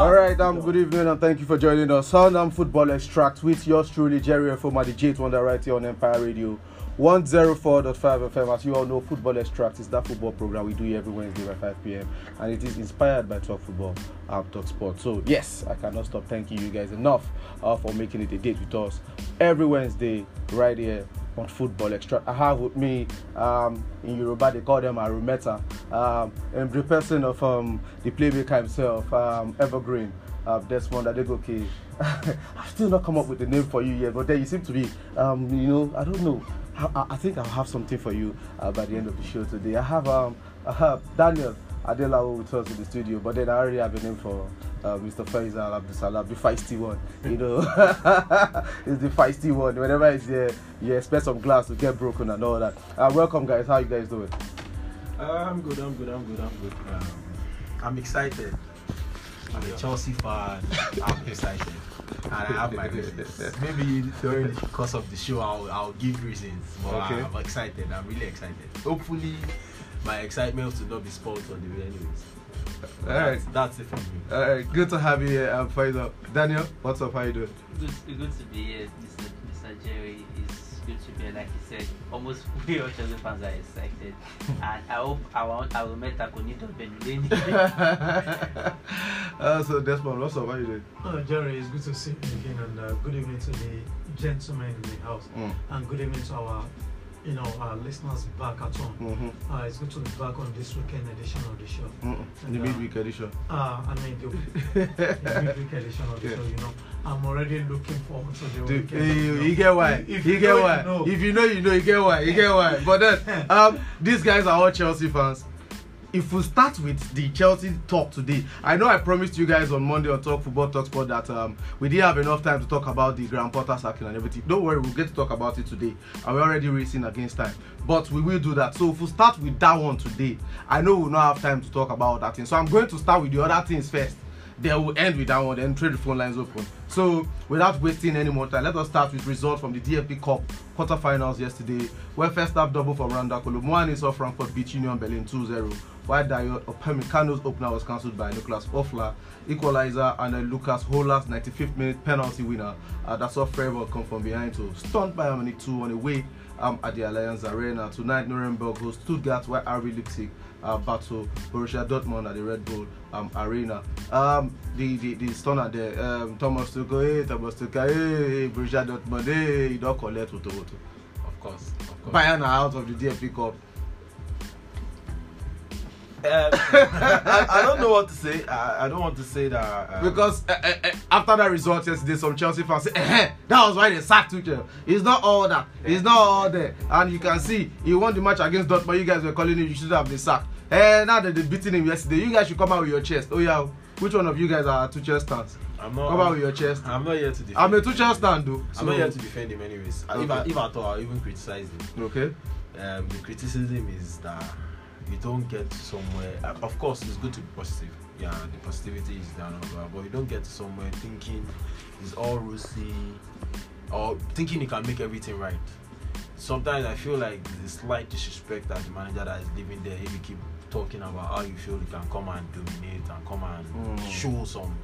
All right, um, good evening and thank you for joining us on um, Football Extract with yours truly, Jerry Foma, the J Wonder right here on Empire Radio 104.5 FM. As you all know, Football Extract is that football program we do every Wednesday by 5 p.m. and it is inspired by Talk Football, um, Talk Sport. So, yes, I cannot stop thanking you guys enough uh, for making it a date with us every Wednesday right here on Football Extra. I have with me um, in Yoruba they call them Arumeta, um, and the person of um, the playmaker himself, um, Evergreen. Uh, Desmond Adegoke. I've still not come up with the name for you yet, but then you seem to be, um, you know, I don't know. I, I think I'll have something for you uh, by the end of the show today. I have, um, I have Daniel Adelawo with us in the studio, but then I already have a name for uh, Mr. Faisal Abdusalam, the feisty one. You know, it's the feisty one. Whenever he's there, you expect some glass to get broken and all that. Uh, welcome, guys. How you guys doing? Uh, I'm good, I'm good, I'm good, I'm good. Um, I'm excited. I'm a Chelsea fan. I'm excited. And I have my reasons. Maybe during the course of the show, I'll, I'll give reasons. But Okay. I'm excited. I'm really excited. Hopefully, my excitement to not be spoiled on the way, anyways. All right. That's, that's it for me. All right, good to have you here, um, Faisal. Daniel, what's up? How you doing? good, good to be here, Mr. Mr. Jerry. It's good to be here. Like you said, almost we all Chelsea fans are excited, and I hope I want I will meet Akonito Benuleni. uh, so Desmond, what's up? How you doing? Oh, Jerry, it's good to see you again, and uh, good evening to the gentlemen in the house, Mm. and good evening to our, you know, our listeners back at home. Mm-hmm. Uh, it's good to be back on this weekend edition of the show. The And, uh, midweek edition. Uh, I mean, the, the midweek edition of the Yeah. show. You know, I'm already looking forward to the weekend. you, know. you get why? If you, you get know, you why? know. If you know, you know. You get why? You get why? But then, um, these guys are all Chelsea fans. If we start with the Chelsea talk today, I know I promised you guys on Monday on Talk Football Talk Sport that um, we didn't have enough time to talk about the Graham Potter sacking and everything. Don't worry, we'll get to talk about it today. And we're already racing against time, but we will do that. So if we start with that one today, I know we'll not have time to talk about that thing. So I'm going to start with the other things first. Then we'll end with that one, then trade the phone lines open. So, without wasting any more time, let us start with results from the DFB Cup quarterfinals yesterday, where first half double for Randal Kolo Muani saw Frankfurt beat Union Berlin 2-0, while Dayot Upamecano's opener was cancelled by Nicolas Höfler, equalizer, and then Lucas Höler 95th minute penalty winner uh, that saw Freiburg come from behind to stunt Bayern Munich 2 on the away um, at the Allianz Arena. Tonight, Nuremberg hosts Stuttgart, while RB Leipzig uh, battle Borussia Dortmund at the Red Bull um, Arena. Um, the, the the stunner there, um, Thomas Tuchel, hey, Thomas Tuchel, hey, Borussia Dortmund, hey, you don't collect. Of course. Of course. Bayern are out of the DFB Cup. Um, I, I don't know what to say. I, I don't want to say that. Um, Because uh, uh, uh, after that result yesterday, some Chelsea fans say, eh, that was why they sacked Tuchel. It's not all that. It's not all there. And you can see, he won the match against Dortmund. You guys were calling him, you should have been sacked. Eh, now that they're beating him yesterday, you guys should come out with your chest. Oh, yeah. Which one of you guys are Tuchel stands? I'm not. Come out with your chest. I'm not here to defend. I'm a Tuchel stand, though. I'm not here to defend him, anyways. If, I, Okay. if I thought I'll even criticize him. Okay. um, the criticism is that you don't get somewhere. Uh, of course, it's good to be positive. Yeah, the positivity is all that, but you don't get somewhere thinking it's all rosy or thinking you can make everything right. Sometimes I feel like there's slight disrespect that the manager that is living there. If you keep talking about how you feel you can come and dominate and come and Mm. show some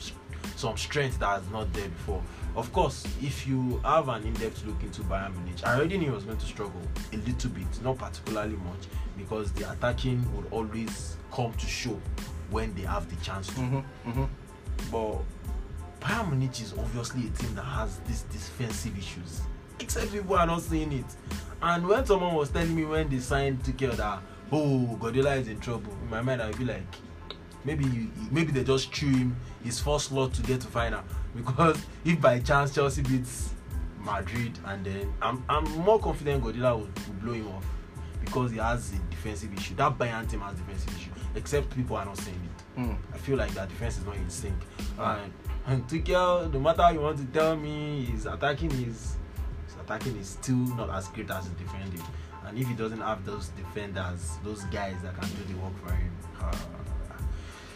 some strength that is not there before. Of course, if you have an in-depth look into Bayern Munich, I already knew he was going to struggle a little bit, not particularly much, because the attacking would always come to show when they have the chance to. Mm-hmm. Mm-hmm. But Bayern Munich is obviously a team that has these defensive issues, except people are not seeing it. And when someone was telling me when they signed Tuchel that oh Guardiola is in trouble, in my mind I'd be like, maybe you, maybe they just threw him his first slot to get to final because if by chance Chelsea beats Madrid and then I'm I'm more confident Guardiola will, will blow him off because he has a defensive issue. That Bayern team has defensive issue, except people are not saying it. Mm. I feel like that defense is not in sync. And, and Tuchel, no matter how you want to tell me, his attacking is his attacking is still not as great as his defending. And if he doesn't have those defenders, those guys that can do the work for him, uh,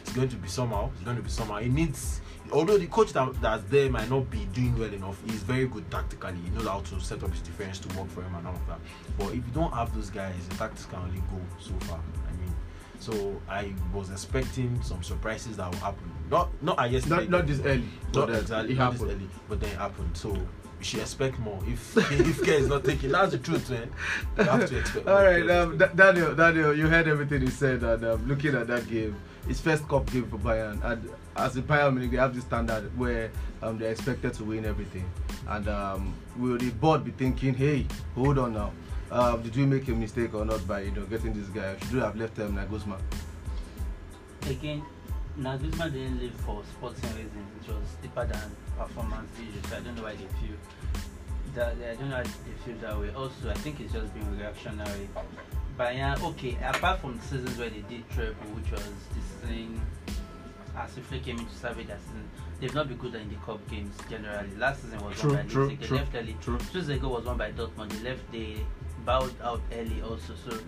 it's going to be somehow. It's going to be somehow. He needs. Although the coach that, that's there might not be doing well enough, he's very good tactically. He knows how to set up his defense to work for him and all of that. But if you don't have those guys, the tactics can only go so far. I mean, So I was expecting some surprises that will happen. Not not at yesterday. Not not this early. Not but, uh, exactly not this early, but then it happened. So we should expect more. If if care is not taken, that's the truth, man. You have to expect. All right, um, Da- Daniel, Daniel, you heard everything he said, and um, looking at that game, his first cup game for Bayern, and as a Bayern Munich, they have this standard where um, they're expected to win everything, and um, will the board be thinking, hey, hold on now, um, did we make a mistake or not by you know getting this guy? Should we have left him Nagelsmann? Again, Nagelsmann didn't leave for sporting reasons. It was deeper than performance issues. I don't know why they feel that. I don't know why they feel that way. Also, I think it's just being reactionary. Bayern, okay, apart from the seasons where they did treble, which was the season as if they came into season, they've not been good in the cup games generally. Last season was True, won by true, Leipzig. They true, left early. true. Two seasons ago was won by Dortmund. They left. They bowed out early also. So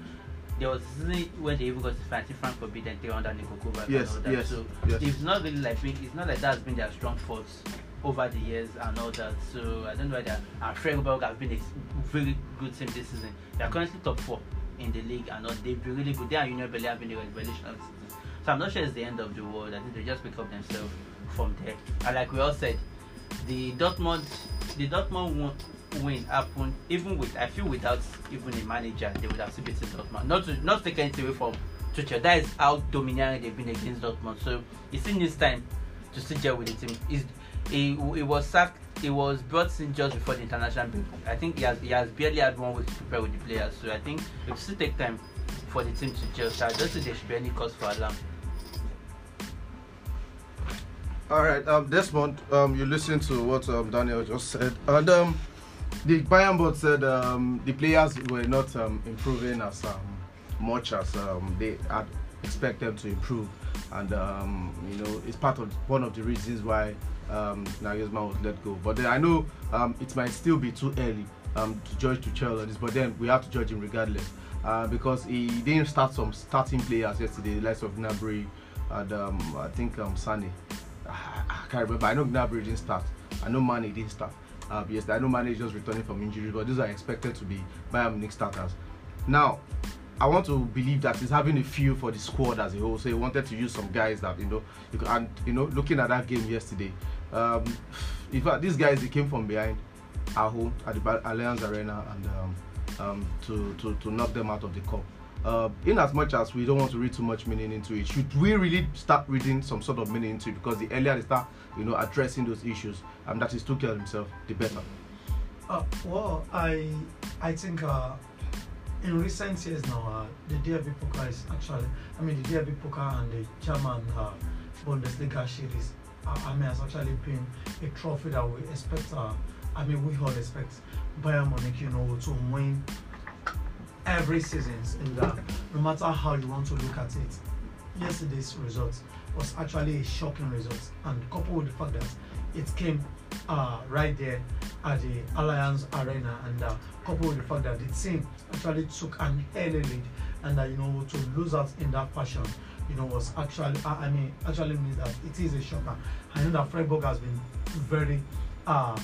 there was a season when they even got to fancy Frankfurt beat them 300 Niko Kovac Yes, and all that. yes, So yes. it's not really like being, it's not like that's been their strong force over the years and all that. So I don't know whether and Freiburg have been a very good team this season. They are currently top four in the league and all, they've been really good. They and Union Berlin have been the revelation of the season. So I'm not sure it's the end of the world. I think they just pick up themselves from there. And like we all said, the Dortmund the Dortmund won, win happened even with I feel without even a manager they would have still beaten Dortmund. Not to not take anything away from Tuchel. That is how domineering they've been against Dortmund. So it's in needs time to still gel with the team. He's, he, he was sacked. He was brought in just before the international break. I think he has he has barely had one week to prepare with the players. So I think it will still take time for the team to gel. So I don't think there should be any cause for alarm. All right, um, Desmond, um, you listen to what um, Daniel just said, and um, the Bayern board said um, the players were not um, improving as um, much as um, they had expected them to improve, and um, you know it's part of one of the reasons why um, Nagelsmann was let go. But then I know um, it might still be too early um, to judge Tuchel on this, but then we have to judge him regardless uh, because he didn't start some starting players yesterday, the likes of Gnabry and um, I think um, Sane. I, I can't remember. I know Gnabry didn't start. I know Mane didn't start. Uh, yes, I know Mane is just returning from injuries, but these are expected to be Bayern Munich starters. Now, I want to believe that he's having a feel for the squad as a whole. So he wanted to use some guys that you know, you and you know, looking at that game yesterday, um, in fact, these guys they came from behind at home at the Allianz Arena and um, um, to, to to knock them out of the cup. Uh, in as much as we don't want to read too much meaning into it, should we really start reading some sort of meaning into it? Because the earlier they start, you know, addressing those issues, and that is to Tuchel himself, the better. Uh, well, I I think uh, in recent years now, uh, the DFB Pokal is actually, I mean, the DFB Pokal and the German uh, Bundesliga series, uh, I mean, has actually been a trophy that we expect. I mean, we all expect Bayern Munich, you know, to win every season. In that, no matter how you want to look at it, yesterday's result was actually a shocking result, and coupled with the fact that it came uh, right there at the Allianz Arena, and uh, coupled with the fact that the team actually took an early lead, and uh, you know to lose out in that fashion, you know was actually uh, I mean actually means that it is a shocker. I know that Freiburg has been very uh,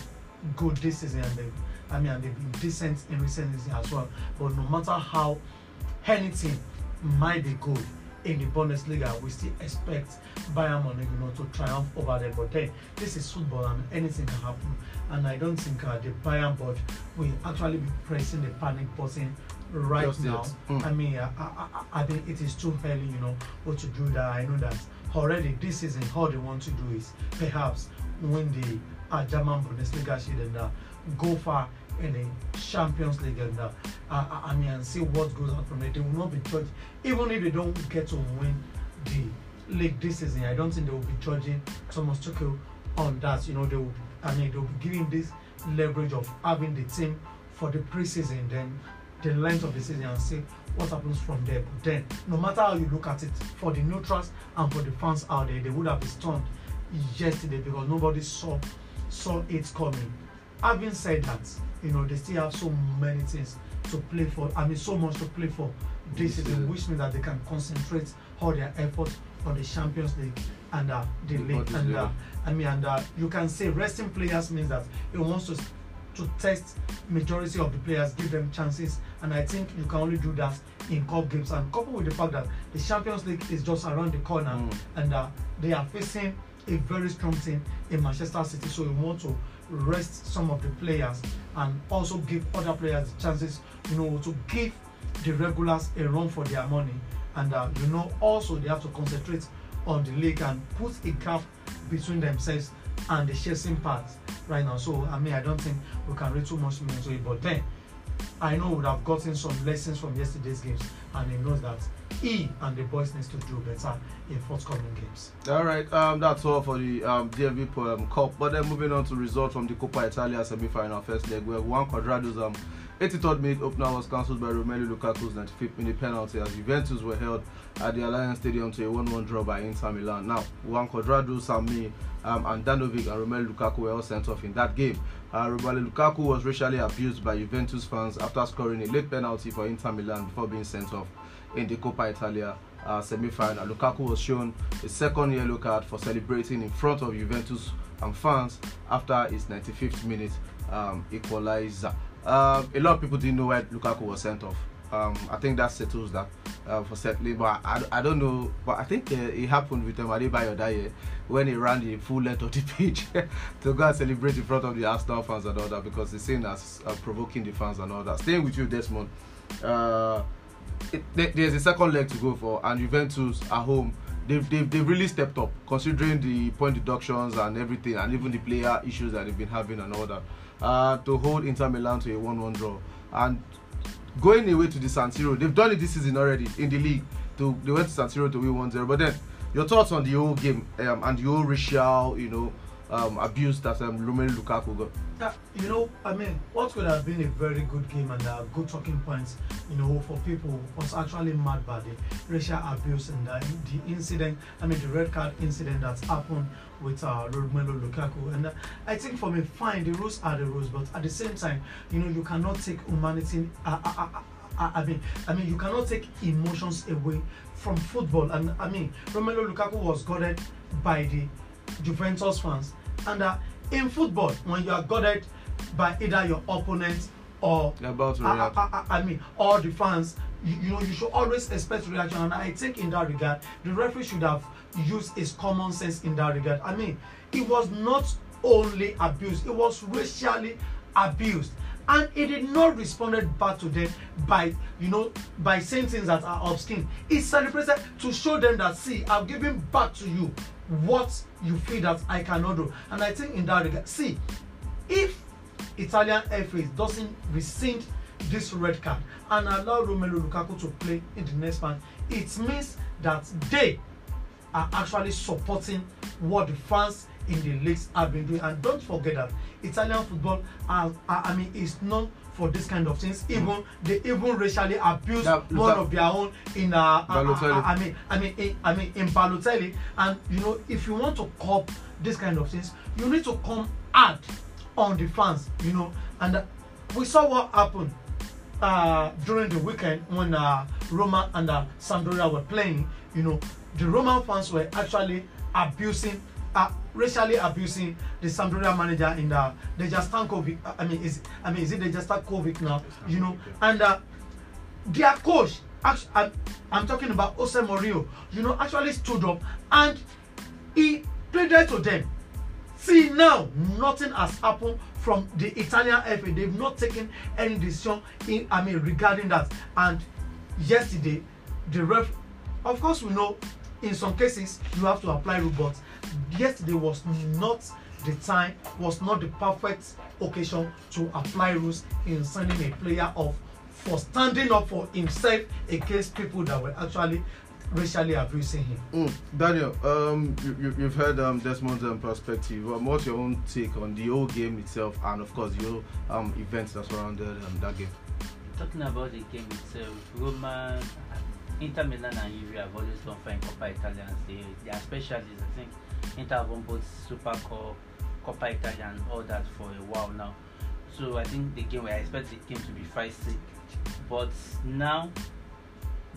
good this season, and they, I mean and they've been decent in recent season as well. But no matter how anything might be good in the Bundesliga, we still expect Bayern Munich, you know, to triumph over them. But then this is football, and anything can happen. And I don't think uh, the Bayern board will actually be pressing the panic button right Just now. Mm. I mean, I, I, I think it is too early, you know, what to do that. I know that already this season, all they want to do is perhaps win the uh, German Bundesliga shit and uh, go far in the Champions League and uh, uh, I mean and see what goes out from it. They will not be judged even if they don't get to win the league this season. I don't think they will be judging Thomas Tuchel on that. You know, they will. I mean, they will be giving this leverage of having the team for the preseason, then the length of the season, and see what happens from there. But then, no matter how you look at it, for the neutrals and for the fans out there, they would have been stunned yesterday because nobody saw saw it coming. Having said that, you know, they still have so many things to play for. I mean, so much to play for this season, which means that they can concentrate all their efforts on the Champions League and uh, the league. And uh. I mean, and uh, you can say resting players means that he wants to to test majority of the players, give them chances, and I think you can only do that in cup games. And coupled with the fact that the Champions League is just around the corner, Mm. and uh, they are facing a very strong team in Manchester City, so we want to rest some of the players and also give other players the chances, you know, to give the regulars a run for their money. And uh, you know, also they have to concentrate on the league and put a gap between themselves and the chasing part right now. So I mean, I don't think we can read too much into it. But then, I know would have gotten some lessons from yesterday's games, and he knows that he and the boys needs to do better in forthcoming games. All right, um, that's all for the um, DFB um, Cup. But then moving on to results from the Coppa Italia semi-final first leg, where Juan Cuadrado's um, 83rd minute opener was cancelled by Romelu Lukaku's 95th minute penalty as Juventus were held at the Allianz Stadium to a 1-1 draw by Inter Milan. Now, Juan Cuadrado, Sami, um, and Danovic and Romelu Lukaku were all sent off in that game. Uh, Romelu Lukaku was racially abused by Juventus fans after scoring a late penalty for Inter Milan before being sent off in the Coppa Italia uh, semi-final. Lukaku was shown a second yellow card for celebrating in front of Juventus and fans after his 95th minute um, equalizer. Um, a lot of people didn't know why Lukaku was sent off. Um, I think that settles that uh, for settling, but I, I don't know. But I think uh, it happened with um, Adebayor that year when he ran the full length of the pitch to go and celebrate in front of the Arsenal fans and all that because he's seen as uh, provoking the fans and all that. Staying with you, Desmond. Uh, it, there- there's a second leg to go for, and Juventus at home. They've, they've, they've really stepped up considering the point deductions and everything, and even the player issues that they've been having and all that. Uh, to hold Inter Milan to a 1 1 draw. And going away to the San Siro, they've done it this season already in the league. To, they went to San Siro to win 1 0. But then, your thoughts on the whole game um, and the whole racial, you know, um, abuse that um, Romelu Lukaku got? Yeah, you know, I mean, what could have been a very good game and uh, good talking points, you know, for people was actually mad by the racial abuse and uh, the incident, I mean, the red card incident that's happened with uh, Romelu Lukaku. And uh, I think for me, fine, the rules are the rules, but at the same time, you know, you cannot take humanity. Uh, uh, uh, uh, I mean, I mean, you cannot take emotions away from football. And I mean, Romelu Lukaku was guarded by the Juventus fans. And uh, in football, when you are guarded by either your opponent or about to I. I, I, I mean, all the fans, you, you know, you should always expect reaction. And I think in that regard, the referee should have used his common sense in that regard. I mean, it was not only abused, it was racially abused. And he did not responded back to them by, you know, by saying things that are obscene. He celebrated to show them that, see, I've given back to you what you feel that I cannot do. And I think in that regard, see, if Italian FA doesn't rescind this red card and allow Romelu Lukaku to play in the next match, it means that they are actually supporting what the fans in the leagues have been doing. And don't forget that Italian football, uh, I mean, is known for this kind of things. Even they even racially abuse That- one that- of their own in uh, uh, Balotelli. uh, I mean, I mean, in, I mean, in Balotelli. And you know, if you want to cop this kind of things, you need to come hard on the fans. You know, and uh, we saw what happened uh, during the weekend when uh, Roma and uh, Sampdoria were playing, you know, the Roman fans were actually abusing, uh, racially abusing the Sampdoria manager in the Dejan Stankovic. I mean, is I mean, is it Dejan Stankovic now? You know, and uh, their coach, actually, I'm, I'm talking about Jose Mourinho, you know, actually stood up and he pleaded to them See now, nothing has happened from the Italian FA. They've not taken any decision in I mean regarding that. And yesterday, the ref of course we know in some cases you have to apply rule, but yesterday was not the time, was not the perfect occasion to apply rules in sending a player off for standing up for himself against people that were actually racially abusing him. Mm, Daniel, um, you, you, you've heard um, Desmond's um, perspective. Um, what's your own take on the whole game itself and, of course, the whole um, events that surrounded um, that game? Talking about the game itself, Roma, Inter Milan and Juve have always done fine Coppa Italians. They, they are specialists. I think Inter won both Super Cup, Coppa Italia and all that for a while now. So I think the game, I expect the game to be feisty. But now,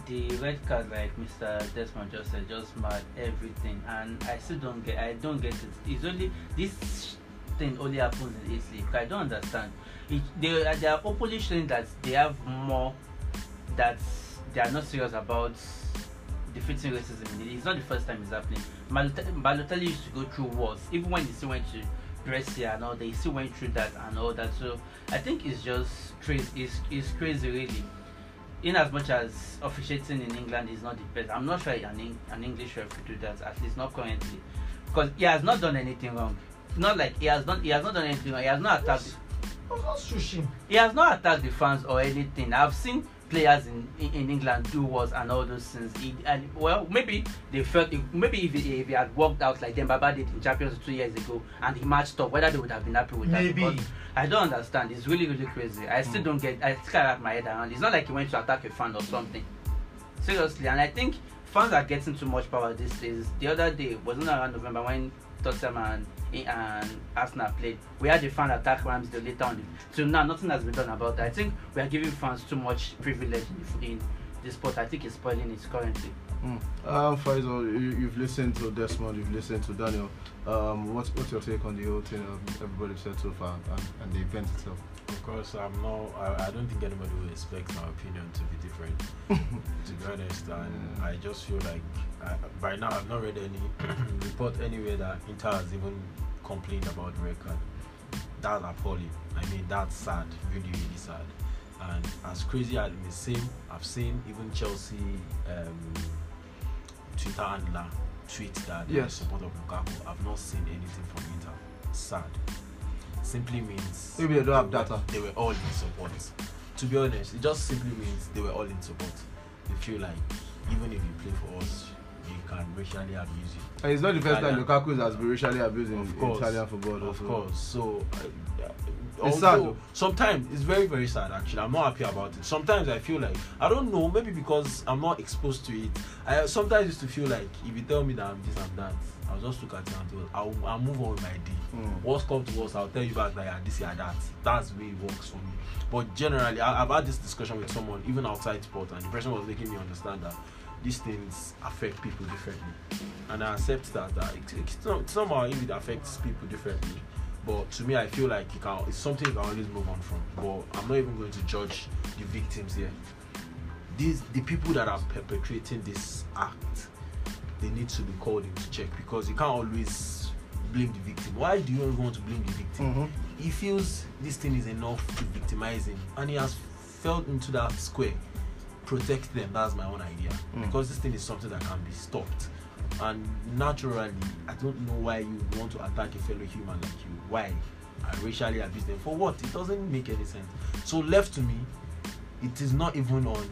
the red card, like Mr. Desmond just said, just mad everything. And I still don't get, I don't get it. It's only this thing only happens in Italy. I don't understand. It, they are- they are openly showing that they have more that they are not serious about defeating racism. It's not the first time it's happening. Balotelli used to go through wars, even when he still went to Brescia and all. They still went through that and all that. So I think it's just crazy. It's, it's crazy, really. In as much as officiating in England is not the best, I'm not sure an, an English ref could do that. At least not currently, because he has not done anything wrong. Not like he has done. He has not done anything wrong. He has not attacked. Shush him. He has not attacked the fans or anything. I've seen players in, in, England do was and all those things. He, and well, maybe they felt if, maybe if he, if he had worked out like Dembaba did in Champions two years ago and he matched up, whether they would have been happy with Maybe. that. But I don't understand. It's really really crazy. I still Mm. don't get. I still wrap my head around. It's not like he went to attack a fan or something. Seriously, and I think fans are getting too much power these days. The other day wasn't around November when Tottenham and and Arsenal played. We had a fan attack Ramsdale later on. So now, nothing has been done about that. I think we are giving fans too much privilege in, in this sport. I think it's spoiling it currently. Mm. Um, Faisal, you, you've listened to Desmond, you've listened to Daniel. Um, what's what's your take on the whole thing? Um, everybody said so far, and, and the event itself. Of course, I'm not. I, I don't think anybody will expect my opinion to be different. to be honest, and I just feel like I, by now I've not read any report anywhere that Inter has even complained about the record. That's appalling. I mean, that's sad. Really, really sad. And as crazy as it may seem, I've seen even Chelsea um, Twitter handler tweet that they are in Yes. support of Lukaku. I've not seen anything from Inter. Sad. Simply means Maybe they don't have were- data. They were all in support. To be honest, it just simply means they were all in support. They feel like even if you play for us, you can racially abuse you. And it's not the first time Italian. Lukaku is as racially abused in Of course. Italian football. Of also. course. So, uh, It's sad though. Sometimes it's very, very sad. Actually, I'm not happy about it. Sometimes I feel like I don't know. Maybe because I'm not exposed to it. I sometimes used to feel like if you tell me that I'm this and that, I'll just look at it and I'll, I'll move on with my day. Mm. Worst come to worst, I'll tell you back that yeah, this yeah that. That's the way it works for me. But generally, I, I've had this discussion with someone even outside sport, and the person was making me understand that these things affect people differently, and I accept that. That it, it's not, somehow it affects people differently, but to me, I feel like you can. It's something you can always move on from. But I'm not even going to judge the victims here. These the people that are perpetrating this act, they need to be called into check because you can't always blame the victim. Why do you always want to blame the victim? Mhm. he feels this thing is enough to victimize him and he has fell into that square protect them that's my own idea. Mm. because this thing is something that can be stopped. And naturally i don't know why you want to attack a fellow human like you. Why? And racially abuse them. For what? It doesn't make any sense. So left to me it is not even on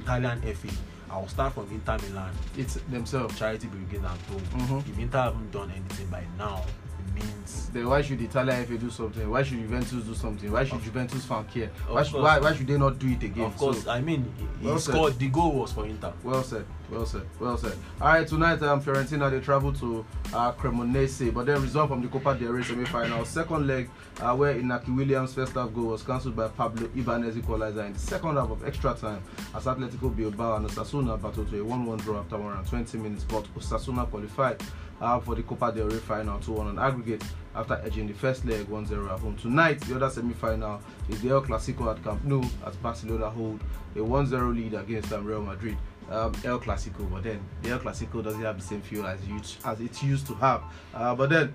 italian fa i'll start from inter milan. It's themselves. charity begins at home Mhm. if inter haven't done anything by now means Then why should Italian FA do something? Why should Juventus do something? Why should Of- Juventus fan care? Why should, why, why should they not do it again? Of course, So- I mean, he, Well said. scored. The goal was for Inter. Well said, well said, well said. All right, tonight um, Fiorentina they travel to uh, Cremonese, but then result from the Copa del Rey semi-final, second leg, uh, where Inaki Williams' first half goal was cancelled by Pablo Ibanez equalizer in the second half of extra time as Atletico Bilbao and Osasuna battled to a 1-1 draw after 120 minutes, but Osasuna qualified uh, for the Copa del Rey final 2-1 on aggregate after edging the first leg 1-0 at home. Tonight, the other semi-final is the El Clasico at Camp Nou as Barcelona hold a 1-0 lead against um, Real Madrid. Um, El Clasico, but then the El Clasico doesn't have the same feel as it, as it used to have. Uh, but then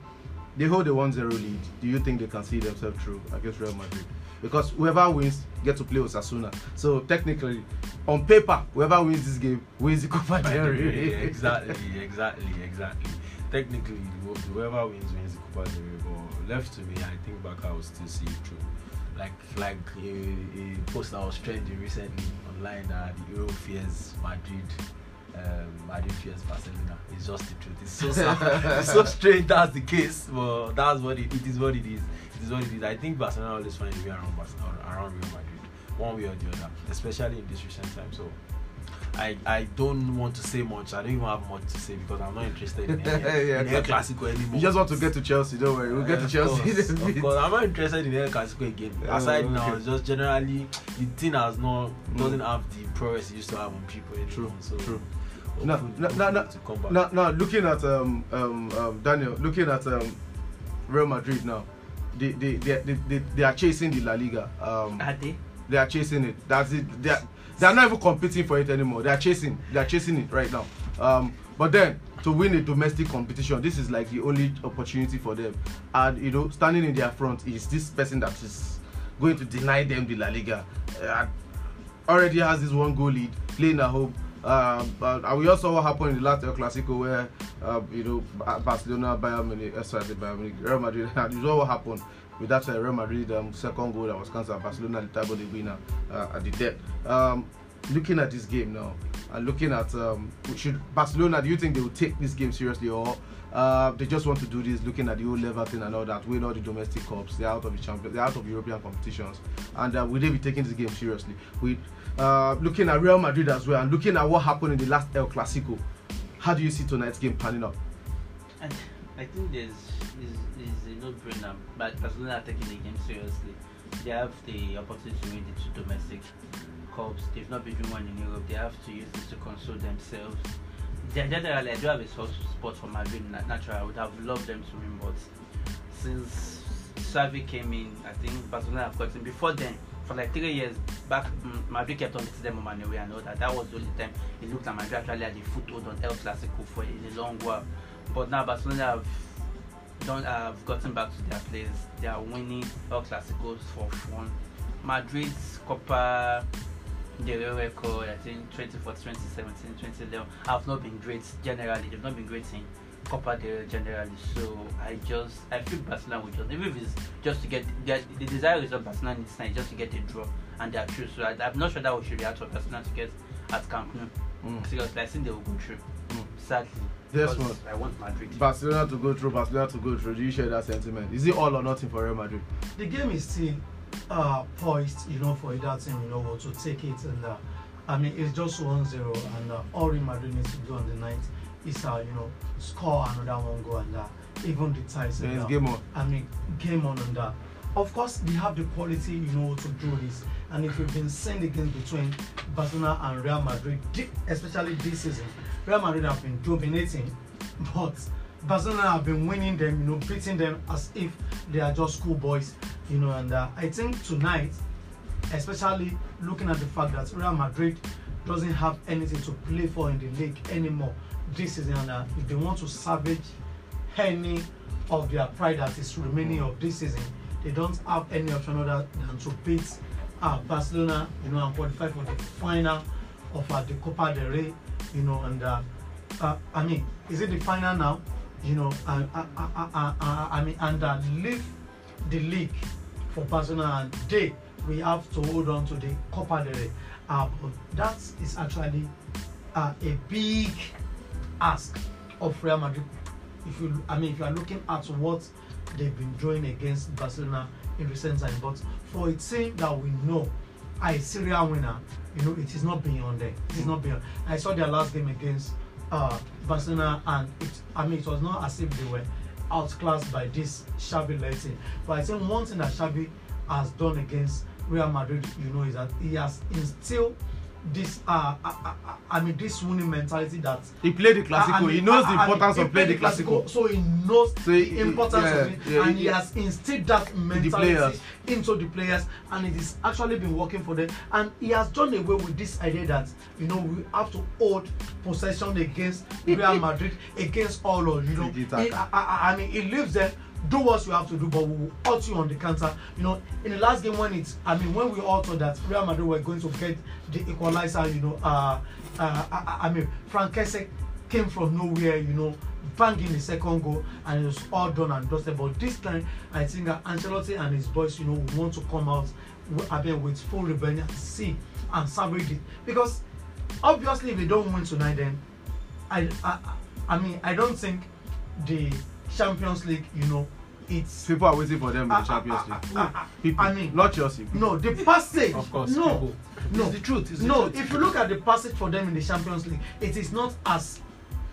they hold a 1-0 lead. Do you think they can see themselves through against Real Madrid? Because whoever wins get to play Osasuna. So technically, on paper, whoever wins this game wins the Copa del Rey. exactly, exactly, exactly. Technically, whoever wins wins the Copa del Rey. But left to me, I think Barca will still see it through. Like like a, a post that was trending recently online that the Euro fears Madrid. Um, Madrid fears Barcelona. It's just the truth. It's so sad. it's so strange that's the case, but that's what it, it is. What it is. It is what it is. I think Barcelona always find a way around Barcelona, around Real Madrid, one way or the other, especially in this recent time. So. I, I don't want to say much. I don't even have much to say because I'm not interested in El, Yeah, in El exactly. Clasico anymore. You just want to get to Chelsea, don't worry. We'll get to Of Chelsea course, of course. I'm not interested in El Clasico again. Oh, Aside now, okay. it's just generally the thing has not Mm. doesn't have the progress it used to have on people anymore. True, so true. hopefully- No, no, no, no. hopefully to come back. Now, now looking at um, um, um, Daniel, looking at um, Real Madrid now, they they, they, they, they, they are chasing the La Liga. Um, Are they? they are chasing it. That's it. They are, they are not even competing for it anymore. They are chasing. They are chasing it right now. Um, but then to win a domestic competition, this is like the only opportunity for them. And you know, standing in their front is this person that is going to deny them the La Liga. Uh, already has this one goal lead, playing at home. Um, but we also saw what happened in the last El Clasico where uh, you know Ba- Barcelona, Bayern Munich, uh, sorry, Bayern Munich, Real Madrid. You saw what happened with that uh, Real Madrid um, second goal that was cancelled. Barcelona the title the winner uh, at the death. Um, looking at this game now and looking at um, should Barcelona, do you think they will take this game seriously or uh, they just want to do this, looking at the old level thing and all that, win all the domestic cups, they're out of the champion, they're out of European competitions, and uh, will they be taking this game seriously? With uh, looking at Real Madrid as well, and looking at what happened in the last El Clasico, how do you see tonight's game panning out? And I think there's is, is a no-brainer. But Barcelona are taking the game seriously. They have the opportunity to win the two domestic cups. They've not been doing one in Europe. They have to use this to console themselves. Gen- Generally, I do have a soft spot for Madrid. na- Naturally, I would have loved them to win, but since Xavi came in, I think Barcelona have gotten before then. For like three years back, mm, Madrid kept on beating them on away and all that. That was the only time it looked like Madrid actually had a foothold on El Clasico for a long while. But now Barcelona have done have gotten back to their place. They are winning El Clasicos for fun. Madrid's Copa del Rey record, I think 2014, 2017, 2011 have not been great generally. They've not been great in Copa del generally. So I just I feel Barcelona will just even if it's just to get the desired result Barcelona needs now is just to get a draw and they are true. So I, I'm not sure that we should be out of Barcelona to get at Camp Nou. Mm. Seriously, I think they will go through. Mm. Sadly. Yes, because man. I want Madrid. Barcelona to go through, Barcelona to go through. Do you share that sentiment? Is it all or nothing for Real Madrid? the game is still uh, poised, you know, for either team, you know, to take it. And uh, I mean, it's just 1 0, and uh, all Real Madrid needs to do on the night is, uh, you know, score another one goal, and uh, even the ties. Then and, it's uh, game on. I mean, game on and that. Of course, they have the quality, you know, to do this. And if you've been seeing the games between Barcelona and Real Madrid, especially this season, Real Madrid have been dominating, but Barcelona have been winning them, you know, beating them as if they are just schoolboys, you know. And uh, I think tonight, especially looking at the fact that Real Madrid doesn't have anything to play for in the league anymore this season, and uh, if they want to salvage any of their pride that is remaining of this season, they don't have any option other than to beat uh, Barcelona, you know, and qualify for the final of uh, the Copa del Rey, you know, and uh, uh, I mean, is it the final now? You know, uh, uh, uh, uh, uh, uh, I mean, and uh, leave the league for Barcelona, and they we have to hold on to the Copa del Rey. Uh, but that is actually uh, a big ask of Real Madrid. If you, I mean, if you are looking at what they've been doing against Barcelona in recent time, but for a team that we know a serial winner, you know, it is not beyond them. It is not beyond. I saw their last game against uh, Barcelona, and it, I mean, it was not as if they were outclassed by this Xavi led. But I think one thing that Xavi has done against Real Madrid, you know, is that he has instilled this, uh, uh, uh, uh, I mean, this winning mentality that He played the Clasico. I mean, he knows I- the I mean, importance he of playing the played Clasico. So he knows So he- the importance yeah, of it, yeah, and he yeah. has instilled that mentality players. into the players, and it is actually been working for them. And he has done away with this idea that you know we have to hold possession against Real Madrid, against all of you know. He- I, I, I mean, he leaves them. Do what you have to do, but we will hurt you on the counter. You know, in the last game when it's, I mean, when we all thought that Real Madrid were going to get the equalizer, you know, uh, uh, I, I I mean, Frank came from nowhere, you know, banging the second goal, and it was all done and dusted. But this time, I think that Ancelotti and his boys, you know, want to come out, I mean, with full and see and salvage it because obviously, if they don't win tonight, then I, I, I mean, I don't think the Champions League, you know, it's People are waiting for them in the Ah, Champions ah, League. ah, ah, People, I mean- not Chelsea. no the passage. Of course, no, people. no, It's the truth, it's the no. truth. If you look at the passage for them in the Champions League, it is not as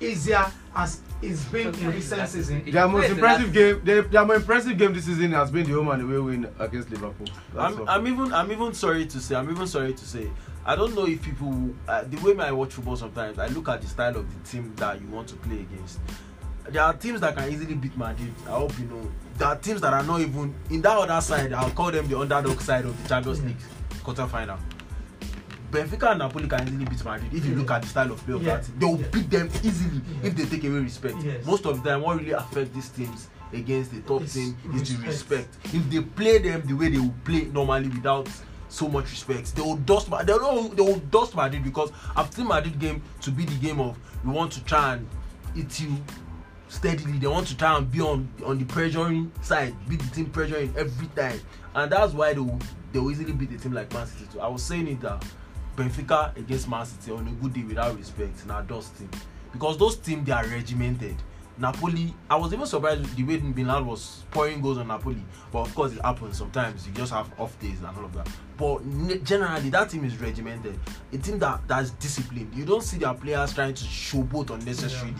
easier as it's been in recent season. Their most impressive game, their, their most impressive game this season has been the home and away win against Liverpool. That's I'm. I'm even I'm even sorry to say I'm even sorry to say I don't know if people uh, the way I watch football sometimes I look at the style of the team that you want to play against there are teams that can easily beat Madrid. I hope you know. There are teams that are not even in that other side. I'll call them the underdog side of the Champions Yeah. League quarter final. Benfica and Napoli can easily beat Madrid if you Yeah. look at the style of play of Yeah. that team. They will Yeah. beat them easily Yeah. if they take away respect. Yes. Most of the time, what really affects these teams against the top It's team is the respect. respect. If they play them the way they will play normally without so much respect, they will dust. They will, they will dust Madrid because I've seen Madrid game to be the game of we want to try and eat you steadily. They want to try and be on on the pressuring side, beat the team pressuring every time, and that's why they will they will easily beat a team like Man City too. I was saying it that Benfica against Man City on a good day without respect na dust team because those teams they are regimented. Napoli, I was even surprised the way Milan was pouring goals on Napoli, but of course it happens sometimes. You just have off days and all of that. But ne- generally, that team is regimented. A team that that's disciplined. You don't see their players trying to showboat unnecessarily.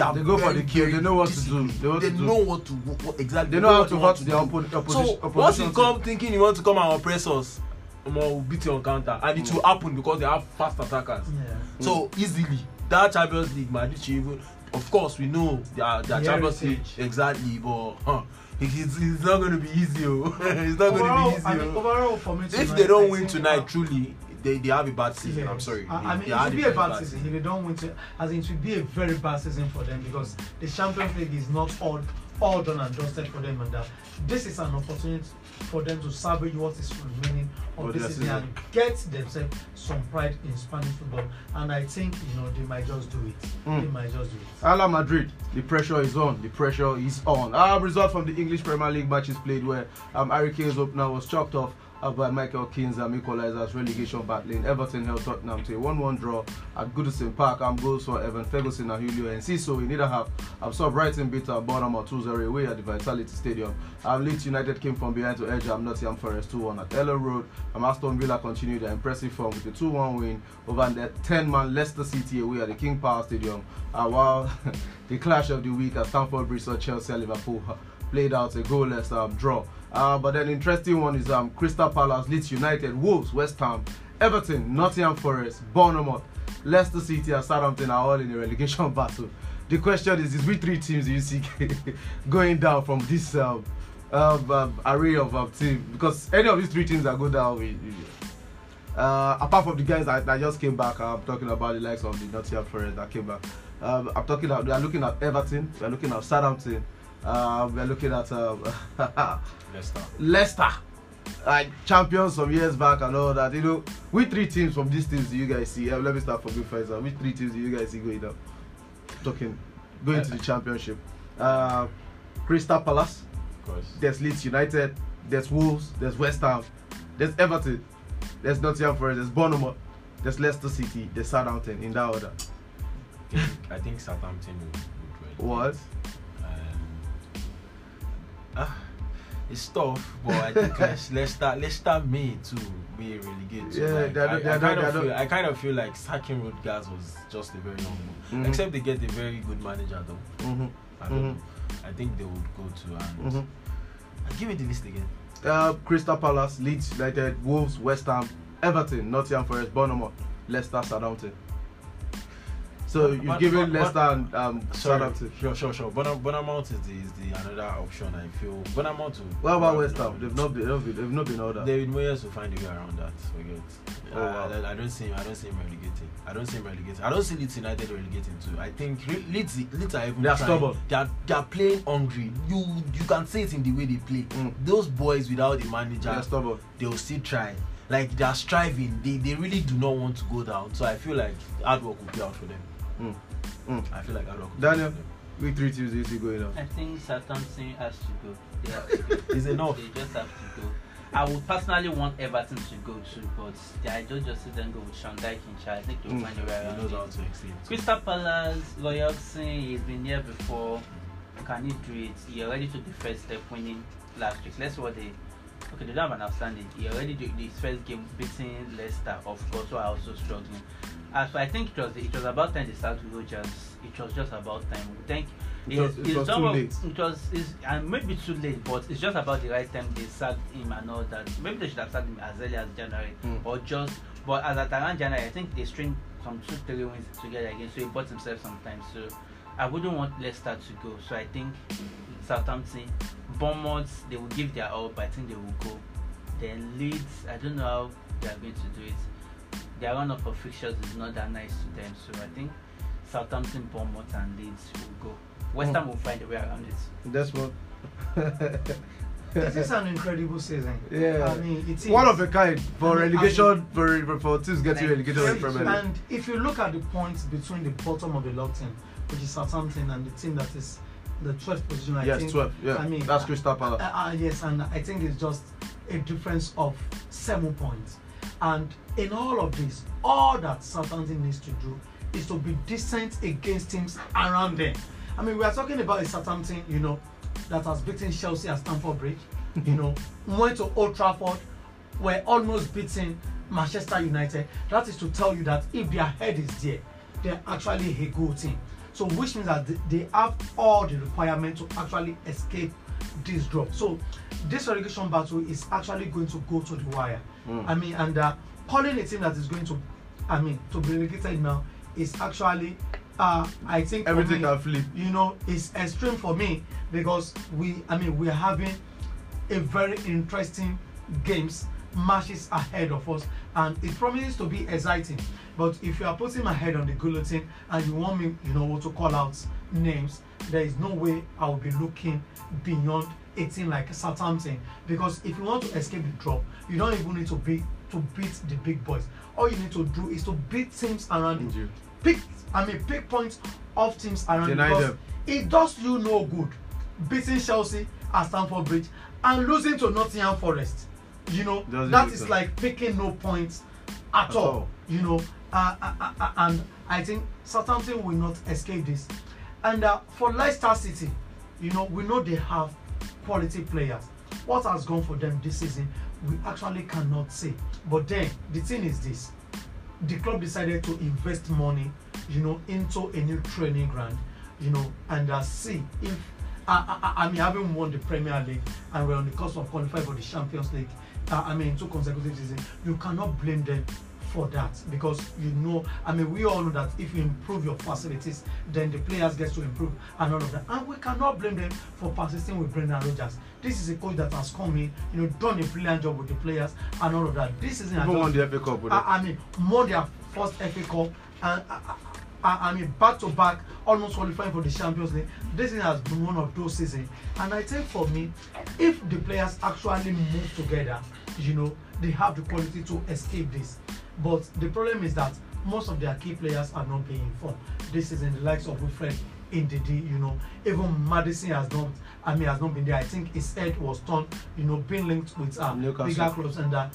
Are They go for the kill. They know what to do. They know what They to do. know what to what, exactly. They know how to hurt want the do. oppo- opposition. So once you come thinking you want to come and oppress us, omo will beat you on counter, and it will happen because they have fast attackers. Yeah. So easily that Champions League, Madrid even. Of course, we know they are they are The Champions League exactly, but huh, it's, it's not going to be easy. Oh. it's not going to be easy. I mean, oh. overall for me If tonight, they don't win tonight, truly, they, they have a bad season. Yes. I'm sorry. I, they, I mean, it will be a bad season if they don't win. To, as in, it will be a very bad season for them because the Champions League is not all all done and dusted for them, and that this is an opportunity for them to salvage what is remaining of this season season. and get themselves some pride in Spanish football. And I think you know they might just do it. Mm. They might just do it. Ala Madrid, the pressure is on. The pressure is on. Our result from the English Premier League matches played where um, Harry Kane's opener was chopped off uh, by Michael Keane's um, equalizers relegation battling. Everton held Tottenham to a 1-1 draw at Goodison Park. Um, goals for Evan Ferguson and Julio Enciso in either half. Saw Brighton beat uh, Bournemouth 2-0 away at the Vitality Stadium. Um, Leeds United came from behind to edge um, Nottingham Forest 2-1 at Elland Road. Um, Aston Villa continued their impressive form with a 2-1 win over the 10-man Leicester City away at the King Power Stadium. Uh, while the clash of the week at Stamford Bridge saw Chelsea and Liverpool uh, played out a goalless um, draw. Uh, but then interesting one is um, Crystal Palace, Leeds United, Wolves, West Ham, Everton, Nottingham Forest, Bournemouth, Leicester City, and Southampton are all in a relegation battle. The question is, is which three teams do you see going down from this um, um, um, array of um, teams? Because any of these three teams that go down, we, we- uh, apart from the guys that, that just came back, I'm talking about the likes of the Nottingham Forest that came back. Um, I'm talking about, we are looking at Everton, we are looking at Southampton, uh, we are looking at um, Leicester. Leicester, like champions some years back and all that. You know, which three teams from these teams do you guys see? Uh, let me start from you first. Uh, which three teams do you guys see going up? Talking, going to the championship. Uh, Crystal Palace, Of course. there's Leeds United, there's Wolves, there's West Ham, there's Everton, there's Nottingham Forest, there's Bournemouth, there's Leicester City, there's Southampton in that order. I think, I think Southampton would, would win. What? Ah, it's tough, but I think Leic- Leicester, Leicester may too may relegate. So Yeah, like, they're I, not- they're I, kind they're of feel, I kind of feel like sacking Road Rodgers was just a very move. Mhm. Except they get a very good manager though. Mm-hmm. I don't Mhm. know. I think they would go to and Mm-hmm. give me the list again. Uh, Crystal Palace, Leeds United, Wolves, West Ham, Everton, Nottingham Forest, Bournemouth, Leicester, Southampton. So you've But- given but- Leicester and um, Southampton. sure, sure, sure. Bonam- Bournemouth is the, is the another option. I feel will- What about West Ham? They've not been, they've not been, ordered. David Moyes will find a way around that. Forget. Oh, wow. I, I don't see him. I don't see him relegating. I don't see him relegating. I don't see Leeds United relegating too. I think Leeds, Leeds are even. They are stubborn. They are, they are playing hungry. You you can see it in the way they play. Mm. Those boys without the manager, They're stubborn. they will still try. Like they are striving. They they really do not want to go down. So I feel like hard work will pay out for them. Mm. Mm. I feel like hard work. Will Daniel? Pay out Which three teams do you see going on? I think Southampton has to go. They have to go. It's enough. They just have to go. I would personally want Everton to go too, but I don't just see them go with Sean Dyche in charge. I think they'll Mm. find a way He around knows how it. to exceed. Crystal Palace, Roy Hodgson, he's been here before. Can he do it? He already took the first step winning last week. Let's see what they. Okay, they don't have an outstanding. He already did his first game beating Leicester, of course, who are also struggling. Uh, so I think it was it was about time they started Rodgers. It was just about time. We think It was- it's- it was too what- late. It was it's, and maybe too late, but it's just about the right time they sacked him and all that. Maybe they should have sacked him as early as January Mm. or just. But as at around January, I think they string some two three wins together again, so he bought himself some time. So I wouldn't want Leicester to go. So I think Southampton, Bournemouth, they will give their all, but I think they will go. Then Leeds, I don't know how they are going to do it. Their run up of fixtures is not that nice to them, so I think Southampton, Bournemouth, and Leeds will go. West Ham Mm. will find a way around it. That's what. This is an incredible season. Yeah. I mean, it is. One of a kind for I mean, relegation for for teams getting Like, relegated Yes, from Premier League. and if you look at the points between the bottom of the log team, which is Southampton, and the team that is the 12th position, I Yes, think. 12. Yeah, I mean, that's Crystal Uh, Palace. uh, yes, and I think it's just a difference of seven points. And in all of this, all that Southampton needs to do is to be decent against teams around them. I mean, we are talking about a Southampton, you know, that has beaten Chelsea at Stamford Bridge, you know, went to Old Trafford, were almost beating Manchester United. That is to tell you that if their head is there, they're actually a good team. So, which means that they- have all the requirement to actually escape this drop. So, this relegation battle is actually going to go to the wire. Mm. I mean, and uh, calling a team that is going to, I mean, to be relegated now is actually, uh, I think, Everything me, can flip. you know, it's extreme for me because we, I mean, we're having a very interesting games matches ahead of us and it promises to be exciting. But if you are putting my head on the guillotine and you want me you know to call out names there is no way i will be looking beyond a team like southampton. Because if you want to escape the drop you don't even need to be to beat the big boys. All you need to do is to beat teams around you. You. pick i mean pick points off teams around Deny because them. it does you no good beating chelsea at stamford bridge and losing to nottingham forest you know Doesn't that is sense. like picking no points at, At all. all. you know uh, uh, uh, uh, and i think southampton will not escape this and uh, for leicester city you know we know they have quality players what has gone for them this season we actually cannot say but then the thing is this the club decided to invest money you know into a new training ground you know and uh, see if I, I, I mean having won the premier league and we're on the cusp of qualifying for the champions league uh, i mean two consecutive seasons. You cannot blame them for that because you know i mean we all know that if you improve your facilities then the players get to improve and all of that. And we cannot blame them for persisting with brendan rodgers. This is a coach that has come in you know done a brilliant job with the players and all of that. This has Even won the FA Cup with I. I mean, won their first FA Cup and I, I, I mean back to back, almost qualifying for the Champions League. This thing has been one of those seasons, and I think for me, if the players actually move together, you know, they have the quality to escape this. But the problem is that most of their key players are not being informed. This is in the likes of Wilfred Ndidi, you know, even Madison has not. I mean, has not been there. I think his head was turned, you know, being linked with Newcastle. bigger clubs, and uh,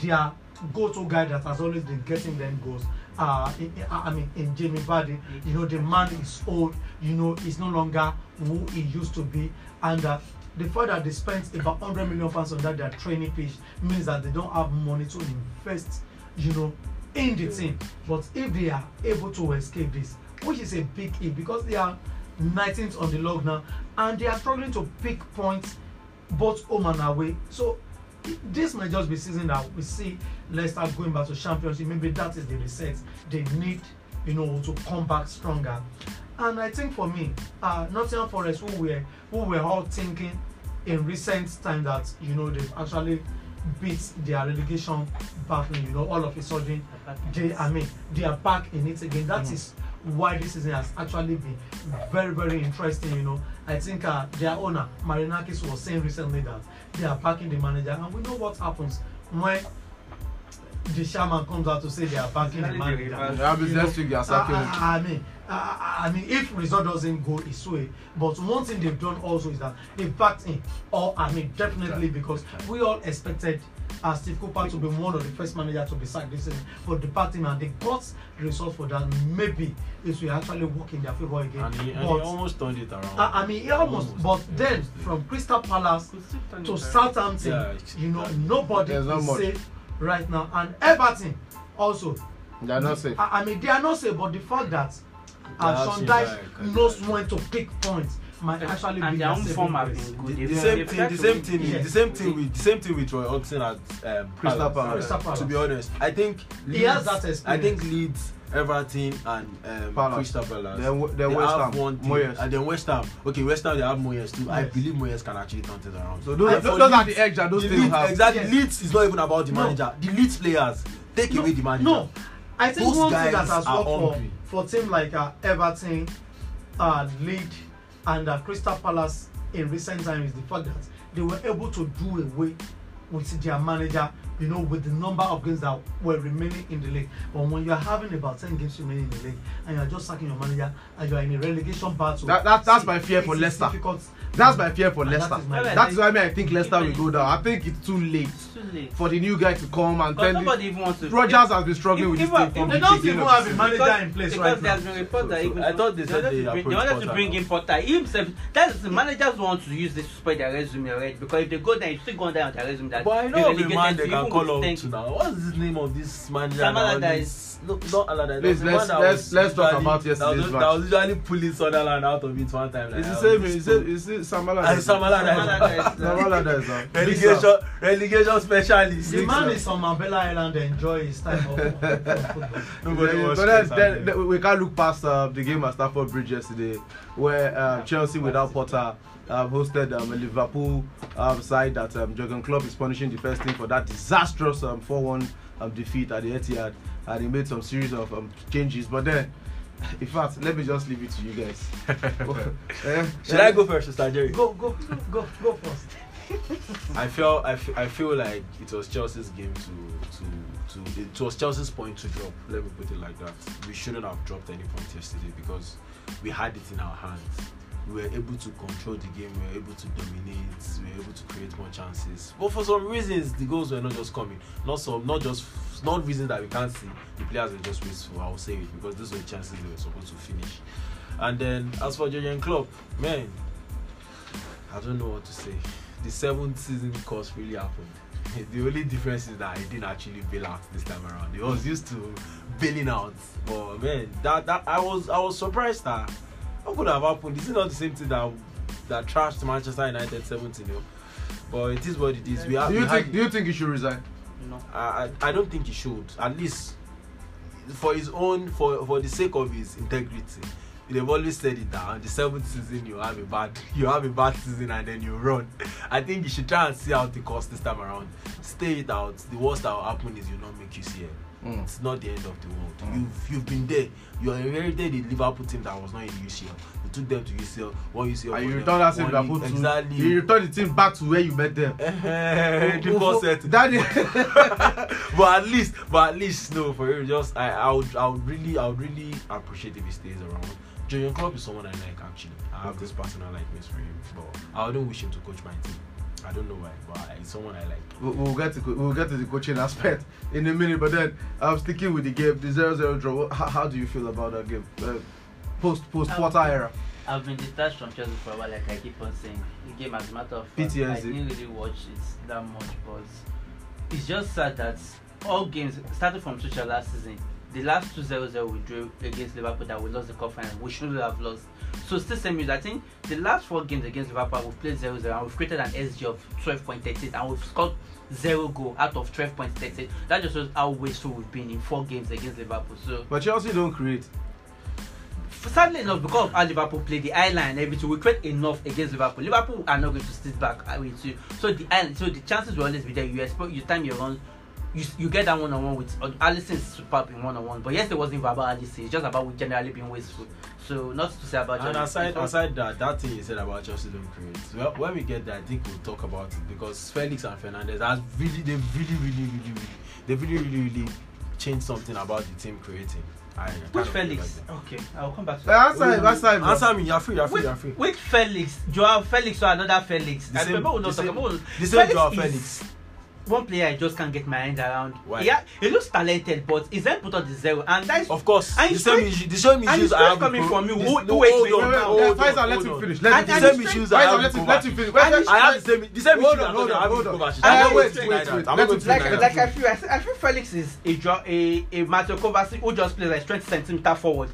their go-to guy that has always been getting them goals. Uh, in, I mean, in Jamie Vardy, you know, the man is old. You know, he's no longer who he used to be, and uh, the fact that they spent about 100 million pounds on that their training pitch means that they don't have money to invest, you know, in the team. But if they are able to escape this, which is a big if because they are 19th on the log now, and they are struggling to pick points both home and away. So this may just be season that we see Leicester going back to championship. Maybe that is the reset they need, you know, to come back stronger. And I think for me, uh, Nottingham Forest, who were who were all thinking in recent time that you know they've actually beat their relegation battle, you know, all of a sudden they I mean they are back in it again. That is why this season has actually been very very interesting. You know, I think uh, their owner Marinakis was saying recently that they are backing the manager, and we know what happens when the chairman comes out to say they are backing the they manager. next week they are I, sacking him. I, I mean, I, I mean, if result doesn't go his way, but one thing they've done also is that they've backed him. Or I mean, definitely because we all expected uh, Steve Cooper to be one of the first managers to be sacked this season, but backed him and they got the result for that. Maybe it will actually work in their favor again. And he, and he but almost turned it around. I, I mean, he almost. But then almost. from Crystal Palace to. Southampton, Yeah, you know, that- nobody is safe right now, and Everton also. They are not safe. I, I mean, they are not safe, but the fact that uh, Sean Dyche knows when to pick points might actually and be their own form have been good. the same thing, the same thing, the same thing with the same thing with Roy Hodgson at um, Crystal Palace. Palace. To be honest, I think He has Leeds- that experience. I think Leeds, Everton, and um, Palace. Crystal Palace. Then they West have Ham, one thing, Moyes. and then West Ham. Okay, West Ham they have Moyes too. I Yes. believe Moyes can actually turn things around. So those, for those are Leeds- the edge that those the teams Leeds, have. exactly. Yes. Leeds is not even about the No. manager. The Leeds players take No, away the manager. No, I think Those one thing that guys has are worked for hungry. for team like uh, Everton, uh, Leeds, and uh, Crystal Palace in recent times is the fact that they were able to do away with their manager. You know, with the number of games that were remaining in the league. But when you are having about ten games remaining in the league and you are just sacking your manager and you are in a relegation battle, That- that- that's my fear for Leicester. difficult. That's my fear for And that Leicester. is my- That is why I mean I think Leicester will go down. I think it's too late It's too late. for the new guy to come and Because tell nobody even wants to. Rogers has been struggling with this the They don't beginning even have a manager because, in place because right there's now. been reports that So- so even I thought they said wanted they to bring, they approached wanted to bring in Potter. Himself, that's the managers want to use this to spread their resume already because if they go there, you still go there on their resume that But I they know of a man they can call up 10 to now. What's the name of this manager? Sam that Allardyce. No, not Allardyce. Please, let's- that let's- let's talk about that yesterday's match. That was usually pulling Sunderland out of it one time. It's the same. It's the it's the Sam Allardyce. it's Sam Allardyce. Sam Allardyce. Sam Allardyce, Big relegation, relegation specialist. The man is on Marbella Island to enjoy his time off from football. Nobody Yeah, but then, then, then we can't look past uh, the game at Stamford Bridge yesterday, where uh, Chelsea without Potter uh, hosted um, a Liverpool um, side that um, Jurgen Klopp is punishing the first team for that disastrous um, 4-1 um, defeat at the Etihad, and he made some series of um, changes. But then, in fact, let me just leave it to you guys. Eh, Should eh, I go first, Mr. Jerry? Go, go, go, go first. I feel I feel, feel like it was Chelsea's game to to to it was Chelsea's point to drop. Let me put it like that. We shouldn't have dropped any point yesterday because we had it in our hands. We were able to control the game. We were able to dominate. We were able to create more chances. But for some reasons, the goals were not just coming. Not some, not just not reasons that we can't see. The players were just wasteful. I'll say it because those were chances they were supposed to finish. And then as for Jurgen Klopp, man, I don't know what to say. The seventh season course really happened. The only difference is that I didn't actually bail out this time around. He was used to bailing out, but man, that that I was I was surprised that how could have happened. This is not the same thing that that trashed Manchester United 17 0 But it is what it is. We have. do you we think? had- Do you think he should resign? No. I, I I don't think he should. At least for his own for for the sake of his integrity. They've always said it that on the seventh season you have a bad you have a bad season and then you run. I think you should try and see out the course this time around. Stay it out. The worst that will happen is you not make UCL. Mm. It's not the end of the world. Mm. You've you've been there. You inherited the Liverpool team that was not in UCL. You took them to UCL. One UCL. And you return that same Liverpool to Exactly. you return the team back to where you met them. the. That is- but at least, but at least, no, for real, just I, I would, I would really, I would really appreciate if he stays around. Jurgen Klopp is someone I like actually. I have this personal likeness for him, but I wouldn't wish him to coach my team. I don't know why, but it's someone I like. We'll, we'll get to we'll get to the coaching aspect in a minute, but then I'm sticking with the game, the 0-0 draw. How, how do you feel about that game? Uh, post post Potter era. I've been detached from Chelsea for a while, like I keep on saying. The game, as a matter of fact, PTSD. I didn't really watch it that much, but it's just sad that all games, starting from Tuchel last season, the last two 0-0 we drew against Liverpool that we lost the cup final, we shouldn't have lost. So still same news. I think the last four games against Liverpool, we've played 0-0 and we've created an xG of 12.38 and we've scored zero goal out of 12.38. That just shows how wasteful we've been in four games against Liverpool. So But Chelsea don't create. sadly enough because of how liverpool play the line and everything we create enough against liverpool liverpool are not going to sit back i will too so the eye so the chances will always be there you expect you time your run you you get that one on one with uh, Alisson is superb in one on one but yes it wasn't about Alisson it's just about we generally being wasteful so not to say about And Chelsea, aside, all- aside that, that thing you said about Chelsea don't create. Well, when we get there, I think we'll talk about it because Felix and Fernandez has really, they really, really, really, really, they really, really, really changed something about the team creating. I, which felix okay i'll come back to Uh, that answer him, answer him. bro. Answer me, you're free, you're free, you're free. which felix joao felix or another felix The I same- remember we the not talking same- about the same Joao is- Felix one player I just can't get my hands around. Why? Yeah, he looks talented, but he's end put out the zero, and that's of course. And the same issues, the same issues are coming from me. Who, Wait, hold on, hold on, Faisal, let him finish. Let the same issues are Faisal, let him let him finish. I have the same, the same issues. Hold on, hold on, hold on. Wait, wait, wait. Like, like I feel, I feel Felix is a a a Matteo Kovacic who just plays like twenty centimeter forward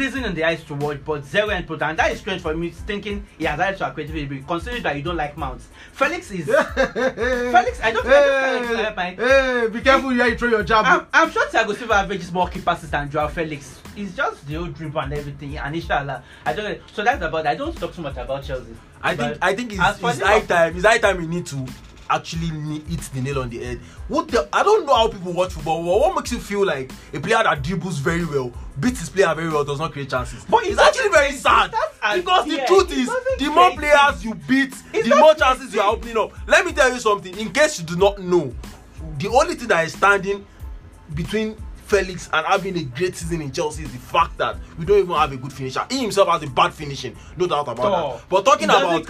pleasing in the eyes to watch, but zero product. And that is strange for me, thinking he has added to our creativity, considering that you don't like mounts. Felix is. Felix, I don't- don't think Felix, uh, my- hey, be careful where you throw your jab. I'm, I'm sure Thiago Silva averages more keep passes than Joao Felix. It's just the old dribble and everything. And inshallah, I don't. know. So that's about. I don't talk too much about Chelsea. I think I think it's, it's high time. It's high time we need to actually ne- hit the nail on the head. What the, I don't know how people watch football. What, makes you feel like a player that dribbles very well, beats his player very well, does not create chances? But it it's actually very sad because the truth is, the more players you beat, the more chances you are opening up. Let me tell you something. In case you do not know, the only thing that is standing between Felix and having a great season in Chelsea is the fact that we don't even have a good finisher. He himself has a bad finishing, no doubt about Oh. that. But talking about either.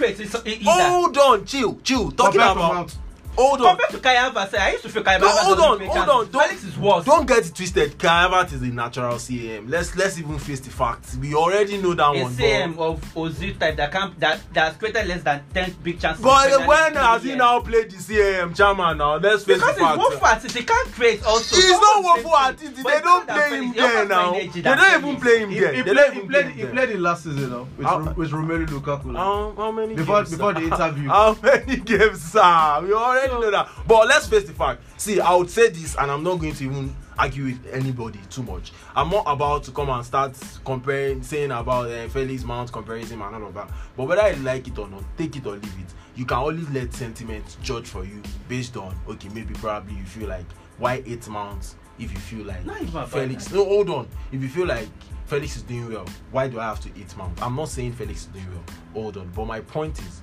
hold on, chill, chill. Talking about. Hold on. Compared to Kai Havertz, eh, I used to feel Kai No, Havertz hold on, hold chances. on. Don't, Felix is worse. don't get it twisted. Kai Havertz is a natural CAM. Let's let's even face the facts. We already know that a one. CM But, of Ozil type that can that that has created less than ten big chances. but in when League has he years. now played the CAM chairman now? Let's face Because the it's facts. woeful at it, they can't create also. He's not woeful at it. They don't play that him Felix. There now. They don't even play him He, there. he They played, don't he, played, play he played it last season though, with, with Romelu Lukaku. How, how many Before- before the interview. How many games, sir? We already know that. But let's face the fact. See, I would say this, and I'm not going to even argue with anybody too much. I'm not about to come and start comparing, saying about uh, Felix Mount, comparing him and all of that. But whether I like it or not, take it or leave it. You can always let sentiment judge for you based on okay, maybe probably you feel like why eight mounts if you feel like Felix. No, hold on. If you feel like Felix is doing well, why do I have to eight mount? I'm not saying Felix is doing well. Hold on. But my point is,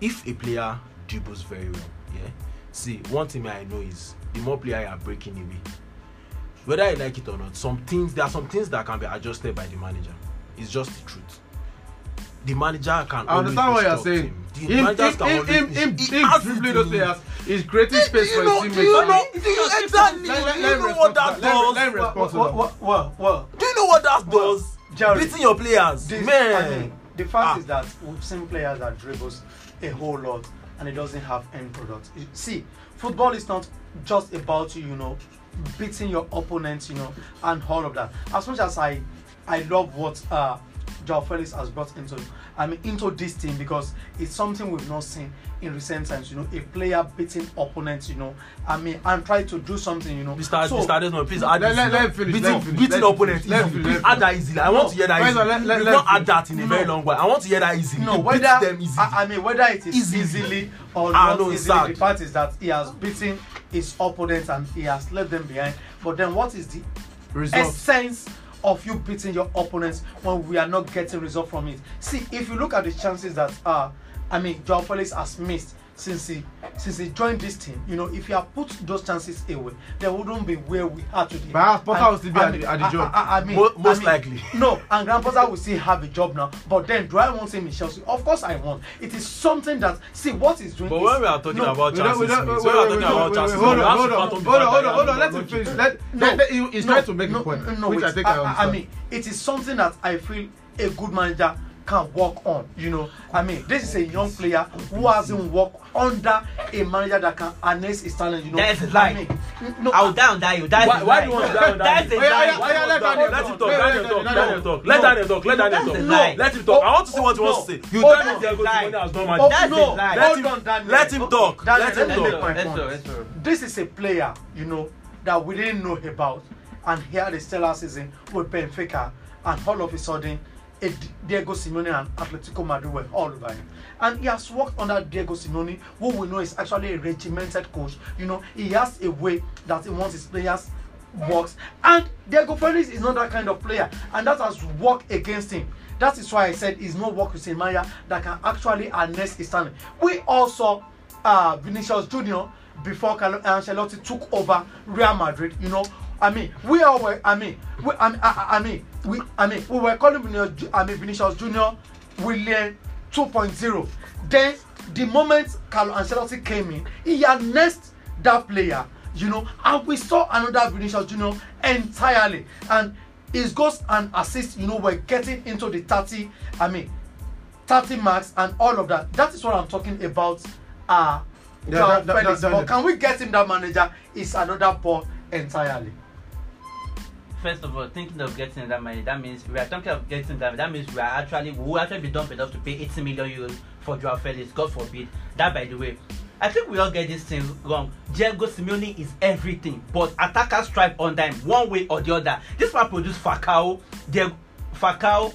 if a player dribbles very well, yeah. See, one thing I know is the more player you are breaking away, whether I like it or not, some things there are some things that can be adjusted by the manager. It's just the truth. The manager can. I understand what you're saying. him. The Him, him, can him, always him, he him has dribbling it those in players is creating space for his do you know, do you exactly, Let- let- do let you know what that respond to that. Let him- does? let him well, respond to well, that. well, well, well, Do you know what that Well, does? Jerry, Beating your players, this, man. The fact Ah. is that we've seen players that dribbles a whole lot and it doesn't have end product. See, football is not just about you know beating your opponents, you know, and all of that. As much as I, I love what uh, Joao Felix has brought into, I mean, into this team because it's something we've not seen in recent times. You know, a player beating opponents, you know, I mean, and try to do something, you know. Mr. So- Mr. Desmond, please add Let- this let- let finish, Beating, let finish, beating let opponents let finish, let add that easily. I want to hear that easily. let- let- let not had that in a No. very long while. I want to hear that easily. No, whether them easily. I, I mean whether it is Easily. easily or Ah, not no, it's easily, sad. the fact is that he has beaten his opponents and he has left them behind. But then what is the Results. essence of you beating your opponents when we are not getting result from it? See, if you look at the chances that uh I mean Joao Felix has missed since he since he joined this team, you know, if you have put those chances away, they wouldn't be where we are today. Perhaps Potter will still be I at the- at the job. I, I, I mean, Mo- most I mean, likely. No, and Grandpa will still have a job now. But then, do I want him in Chelsea? Of course, I want. It is something that see what he's doing. But is, when we are talking no, about We don't- we chances, don't- we chances, wait, we hold on, to hold on, hold on, hold on, hold on. you Let him finish. Let, no, let, let- he- he's no, trying to make no, a point, no, which I think I I, I understand. mean, it is something that I feel a good manager can work on. You know, I mean, this is a young player who hasn't worked under a manager that can harness his talent. You know, That's a lie. I mean, no, I will die on that. You. That's Why- why do you want to die on that? That's a lie. let Let him talk. Daniel wait, talk. Daniel no. talk. Let No. Daniel talk. Let Daniel That's talk. a lie. Let him talk. I want to see what he wants no. to say. You tell no. me Diego Lie. Simeone has Oh, managed. That's no, a lie. Let hold him- on, Daniel. let him talk. Let him talk. This is a player, you know, that we didn't know about, and he had a stellar season with Benfica, and all of a sudden, Diego Simeone and Atletico Madrid were all over him. And he has worked under Diego Simeone, who we know is actually a regimented coach. You know, he has a way that he wants his players works, and Diego Felix is not that kind of player, and that has worked against him. That is why I said he's not work with a manager that can actually harness his talent. We also uh, Vinicius Junior before Carlo Ancelotti took over Real Madrid. You know, I mean, we all were. I mean, we, I, mean, I, I mean, we. I mean, we were calling Vinicius, I mean, Vinicius Junior William 2.0. Then the moment Carlo Ancelotti came in, he harnessed that player. You know, and we saw another Vinicius Junior entirely, and his goals and assists. You know, were getting into the 30. I mean, 30 marks and all of that. That is what I'm talking about. Uh, Yeah, that- that- Felix. that- but that- can we get him that manager? Is another ball entirely. First of all, thinking of getting that money, that means we are talking of getting that. That means we are actually we will actually be dumb enough to pay 80 million euros for Joao Felix. God forbid. That, by the way, I think we all get this thing wrong. Diego Simeone is everything, but attackers strive on them one way or the other. This man produced Falcao, Diego Falcao.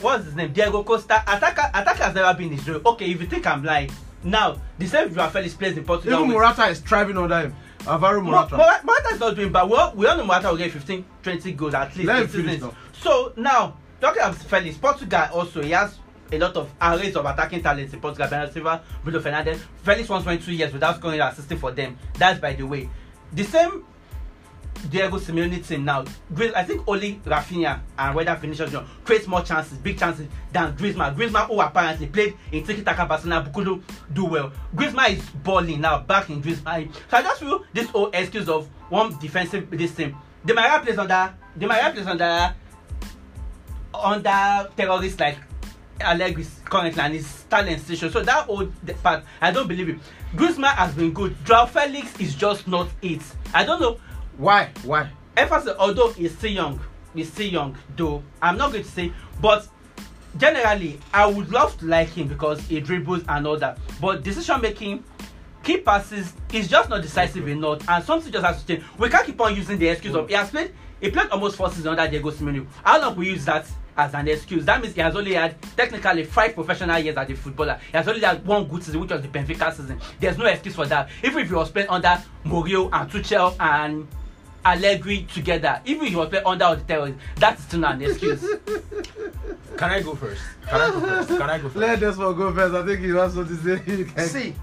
What's his name? Diego Costa. Attacker, attacker has never been his role. Okay, if you think I'm lying, now the same Joao Felix plays in Portugal. Even Morata is thriving under him. Alvaro Mo- Morata. Morata Morata is not doing bad. We all, we all know Morata will get 15, 20 goals at least. Let him finish now. So now, talking about Felix, Portugal also, he has a lot of arrays of attacking talents in Portugal. Bernardo Silva, Bruno Fernandes. Felix once went two years without scoring or assisting for them. That's by the way. The same Diego Simeone team now. I think only Rafinha and whether Vinicius Junior creates more chances, big chances than Griezmann. Griezmann, who apparently played in Tiki Taka Barcelona, Bukulu do well. Griezmann is balling now, back in Griezmann. So I just feel this whole excuse of one defensive this team. Di Maria plays under Di Maria plays under under terrorists like Allegri currently and his talent station. So that old part, I don't believe it. Griezmann has been good. Joao Felix is just not it. I don't know. Why? Why? Everton, although he's still young, he's still young, though I'm not going to say, but generally, I would love to like him because he dribbles and all that. But decision making, key passes, is just not decisive enough, and something just has to change. We can't keep on using the excuse of he has played, he played almost four seasons under Diego Simeone. How long we use that as an excuse? That means he has only had technically five professional years as a footballer. He has only had one good season, which was the Benfica season. There's no excuse for that. Even if he was playing under Mourinho and Tuchel and Allegri together, even if he was playing under the terrorists, that is still not an excuse. Can I go first? Can I go first? Can I go first? Let Desmond go first. I think he has something to say. You can- See,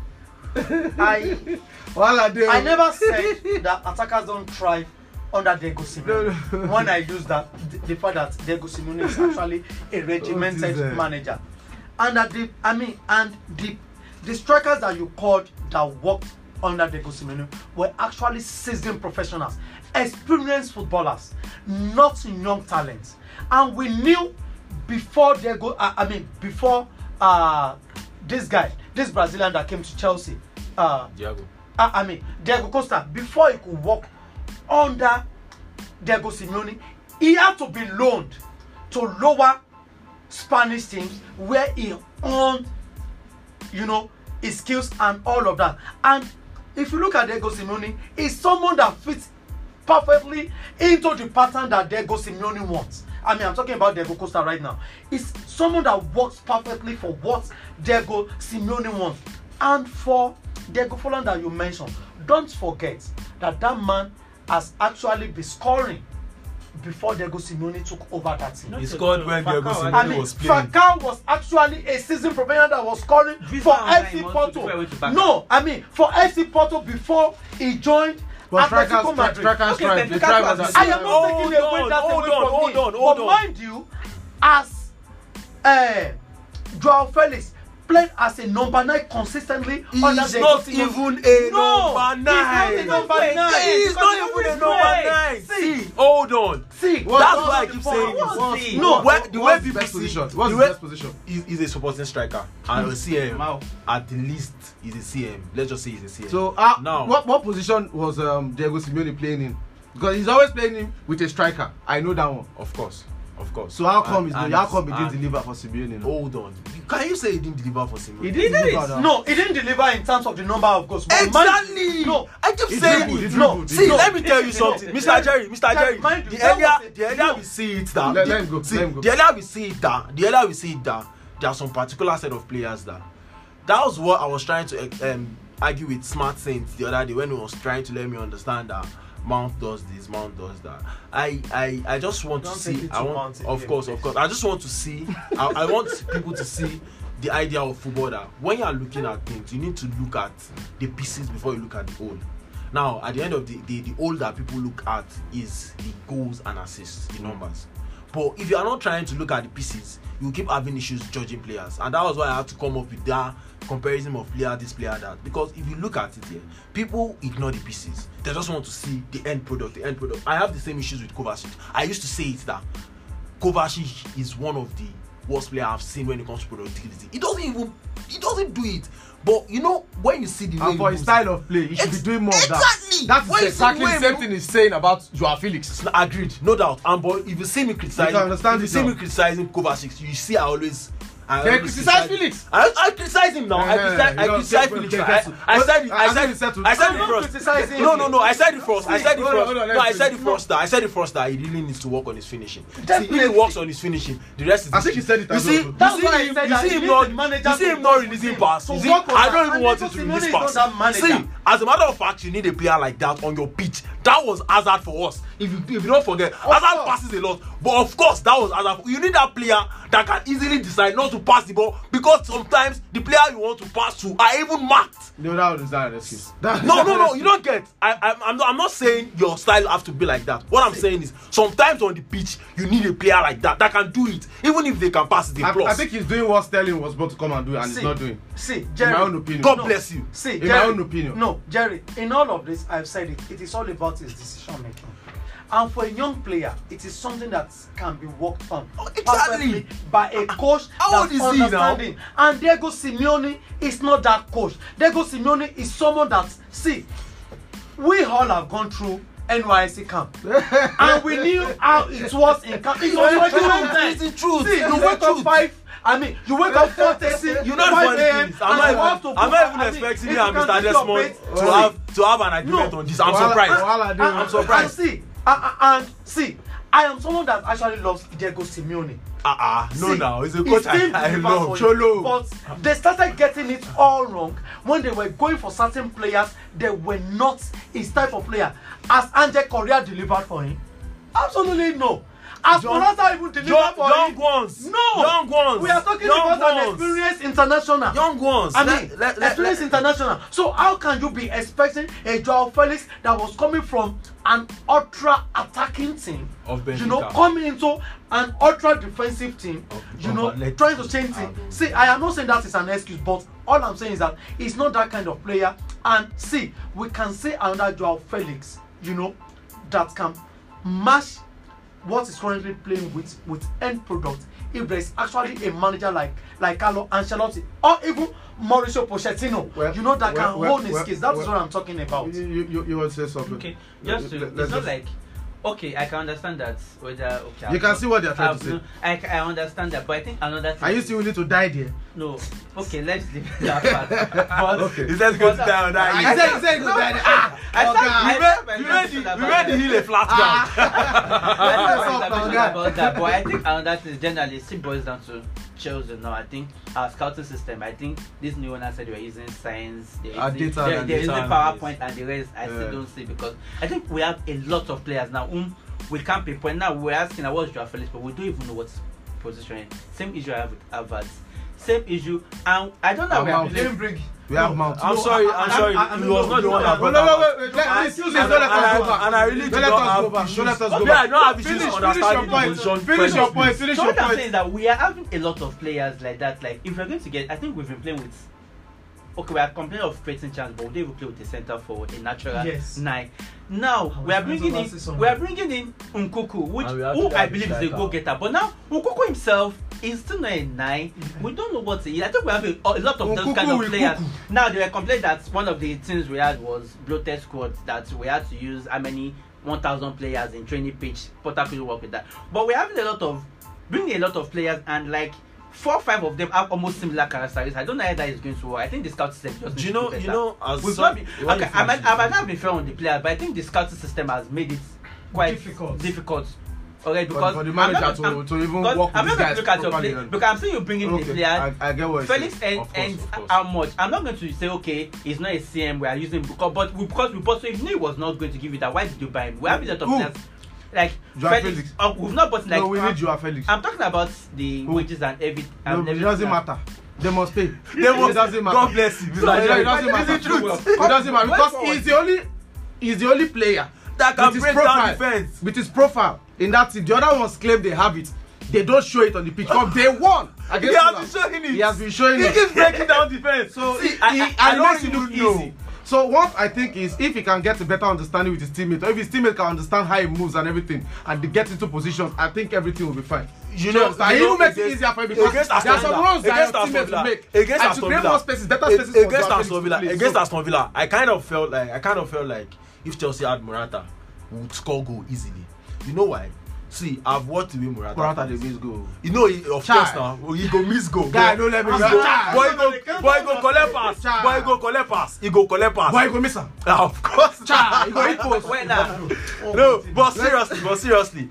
I While I do. I never said that attackers don't thrive under Diego Simeone. No, no. When I use that, the, the fact that Diego Simeone is actually a regimented Jesus. manager, and that the I mean, and the the strikers that you called that worked under Diego Simeone were actually seasoned professionals, experienced footballers, not young talents, and we knew before Diego. I, I mean, before uh, this guy, this Brazilian that came to Chelsea. Uh, Diego. I, I mean, Diego Costa, before he could work under Diego Simeone, he had to be loaned to lower Spanish teams where he honed, you know, his skills and all of that. And if you look at Diego Simeone, he's someone that fits perfectly into the pattern that Diego Simeone wants. I mean, I'm talking about Diego Costa right now. He's someone that works perfectly for what Diego Simeone wants. And for Diego Forlan that you mentioned, don't forget that that man has actually been scoring before Diego Simeone took over that team. He scored when Diego I Simeone mean, was playing. Falcao was actually a season professional that was scoring Griezmann for FC Porto. No, I mean for FC Porto before he joined But strikers, Atletico stri- Madrid. strikers Okay, strive. They Benfica thrive was- I am not Hold taking away that hold away on, from hold me. on, hold but on. mind you, as uh, Joao Felix played as a number nine consistently He's the not even a No, number he's not a nine. number nine. Because not he even a number nine. See. See, hold on. See, What- That's what's why I keep saying What's this. the- No, What- where, what- the way people see, position? What's the best position? he's, he's a supporting striker and a CM. Wow. At the least, he's a CM. Let's just say he's a CM. So, uh, now, what what position was um, Diego Simeone playing in? Because he's always playing him with a striker. I know that one. of course, of course. So how come And- he's and- how come he didn't deliver for Simeone? now? Hold on. Can you say he didn't deliver for Simeone? He He did did. deliver now. no, he didn't deliver in terms of the number of goals. But Exactly. you- No, I keep He saying dribbled, it. dribbled, No, he see, dribbled. let me tell you something. Mr. Jerry, Mr. Jerry. mind The that earlier, the earlier we see it that, Let- the, let him go, see, let him go. the earlier we see it that, the earlier we see it that, there are some particular set of players that. That was what I was trying to um, argue with Smart Saints the other day when he was trying to let me understand that Mount does this, Mount does that. I, I, I just want Don't to see. I want, of course, of course. I just want to see. I, I want people to see the idea of football that when you are looking at things, you need to look at the pieces before you look at the whole. Now, at the end of the day, the whole that people look at is the goals and assists, the numbers. But if you are not trying to look at the pieces, you keep having issues judging players. And that was why I had to come up with that comparison of player this, player that. Because if you look at it here, people ignore the pieces. They just want to see the end product, the end product. I have the same issues with Kovacic. I used to say it that Kovacic is one of the worst player I've seen when it comes to productivity. He doesn't even he doesn't do it. But you know when you see the way And for he his moves- style of play, he should be doing more of that. exactly. That is exactly way the he same thing he's saying about Joao Felix. agreed, no doubt. And but if you see me criticizing, You can understand if you see me criticizing Kovacic, you see I always. I always criticize Felix. I, I criticize him now. I Eh, criticize, you I criticize Felix. I, I said it. I said settled. I said it first. criticizing No, no, no. I said it first. I said it first. No, I said it first. That I said it first that he really needs to work on his finishing. See, if he works on his finishing, the rest is. I think he said it You see, you That's see why I said You that see he him not. the manager You see him not releasing pass. You see, I don't even want him to release pass. See, as a matter of fact, you need a player like that on your pitch. That was Hazard for us. If you, if you don't forget, Hazard course. passes a lot. But of course, that was Hazard. You need that player that can easily decide not to pass the ball because sometimes the player you want to pass to are even marked. No, that was an excuse. That- No, no, no. You don't get. I, I, I'm, not, I'm not saying your style have to be like that. What I'm saying is sometimes on the pitch you need a player like that that can do it, even if they can pass it. I, A plus. I think he's doing what Sterling was supposed to come and do, and he's See, not doing. See, Jerry. In my own opinion. God No. bless you. See, In my Jerry, own opinion. No, Jerry, in all of this, I've said it, it is all about his decision making. And for a young player, it is something that can be worked on Oh, exactly. by a coach How old that is he now? understanding. And Diego Simeone is not that coach. Diego Simeone is someone that see, we all have gone through NYC camp, and we knew how it was in camp. It was time. It's the truth. See, you wake up five. I mean, you wake up four thirty. You know the funny thing is, I'm not even, I'm not even expecting me and Mr. Desmond to have to have an agreement No. on this. I'm surprised. dey. I'm surprised. And see, uh, uh, and see, I am someone that actually loves Diego Simeone. Ah, uh, no, See, now he's a coach I, I love. Cholo. But they started getting it all wrong when they were going for certain players. They were not his type of player. As Angel Correa delivered for him, absolutely no. As John- Morata even delivered Young, for young him, ones. no. Young ones. We are talking young about an ones. experienced international. Young ones. I Let- mean, let- let- experienced let- international. So how can you be expecting a Joao Felix that was coming from an ultra attacking team, Of you know, Benfica. coming into an ultra defensive team, Of- you of know, Atletico. trying to change things. See, I am not saying that is an excuse, but all I'm saying is that he's not that kind of player. And see, we can say another Joao Felix, you know, that can match what is currently playing with with end product if there is actually a manager like like Carlo Ancelotti or even Mauricio Pochettino Well, you know that well, can well, hold his well, case that is well, what I'm talking about You, you, you, want to say something? Okay, just to, it's not like okay, I can understand that whether okay. You can see what they're trying I've to say. no- I, I understand that, but I think another thing. Are you still willing to die there? No, okay, let's leave that part. But, Okay. He said go but- down on that. I hill. said, he said, go die. Ah, I oh, said-. I We said- made, we I made, said the, about we made the that. hill a flat ground. What's not up, conversation guy? about that. But I think another thing generally still boils down to Chelsea now. I think our scouting system. I think this new owner said we're using science. They're using, they're, they're using. PowerPoint and the rest. I Yeah. still don't see because I think we have a lot of players now whom we can't pinpoint. Now we're asking, what's Joao Felix, but we don't even know what's position. Same issue I have with Havertz. Same issue, and I don't know. Ah, We are Mount. playing- We have Mount. I'm No, sorry, I- I'm I- sorry. I- I He was not the no, one no, that No, brought no, no, up. wait, wait. Let, excuse me, don't let us I- go back. And I really do Don't let us have go back. issues. Don't let us go Yeah, back. I don't have issues Finish, finish understanding your the point. position. Finish your Finish point. Finish So your what I'm saying is that we are having a lot of players like that. Like if we're going to get, I think we've been playing with. Okay, we are complaining of creating chance, but we don't even play with a center forward, a natural Yes. nine. Now we are bringing in, to say something. we are bringing in Nkunku, which And we have who I believe is a striker. goal getter. But now Nkunku himself is still not a nine. We don't know what he is. I think we have a, a lot of those kind of players. Now they were complaining that one of the things we had was bloated squad that we had to use how many 1,000 players in training pitch. Potter couldn't work with that. But we're having a lot of bringing a lot of players and like four or five of them have almost similar characteristics. I don't know how that is going to work. I think the scout system just Do you know? You know, as We've some- not been, okay, I might, I might not be fair on the players, but I think the scouting system has made it quite Difficult. difficult. Already For- because for the I'm manager not- to- I'm- to even work with I'm these not going guys to look at your properly play because I'm saying you're bringing Okay, player. I, I get what Felix and, course, and how much? I'm not going to say okay, he's not a CM. We are using because but we, because we bought so if he was not going to give you that, why did you buy him? We have a lot of players like Joao Felix. Felix. Uh, we've not bought like no, we need Joao Felix. I'm talking about the Who? wages and every. No, it everything doesn't matter. They must pay. They must- It doesn't matter. God bless you. It doesn't, it doesn't matter. It's the truth. It doesn't matter because he's the only he's the only player That can with break down defense. with his profile in that team. The other ones claim they have it. They don't show it on the pitch. From day one He has been showing it. He has been showing He it. keeps breaking down defense. So See, he, I, he, I, I makes it look know. easy. So what I think is if he can get a better understanding with his teammate, or if his teammate can understand how he moves and everything, and they get into positions, I think everything will be fine. you know, understand? you He know, even makes it easier for him because against there are some runs that your Aston teammates will make. against And to Aston create Villa, more spaces, better spaces against Felix Aston to Villa, against So- Aston Villa, I kind of felt like I kind of felt like if Chelsea had Morata, would score goal easily. You know why? See, I've watched the way Morata. Morata plays. dey miss goal. You know, he, of Chai. course now, he go miss goal. Guy, no let me he go. go- Chai. Boy go, boy go collect pass. Chai. Boy go collect pass. He go collect pass. Boy, you go miss am. Ah, of course. Cha, you go hit post. When now? no, but seriously, but seriously,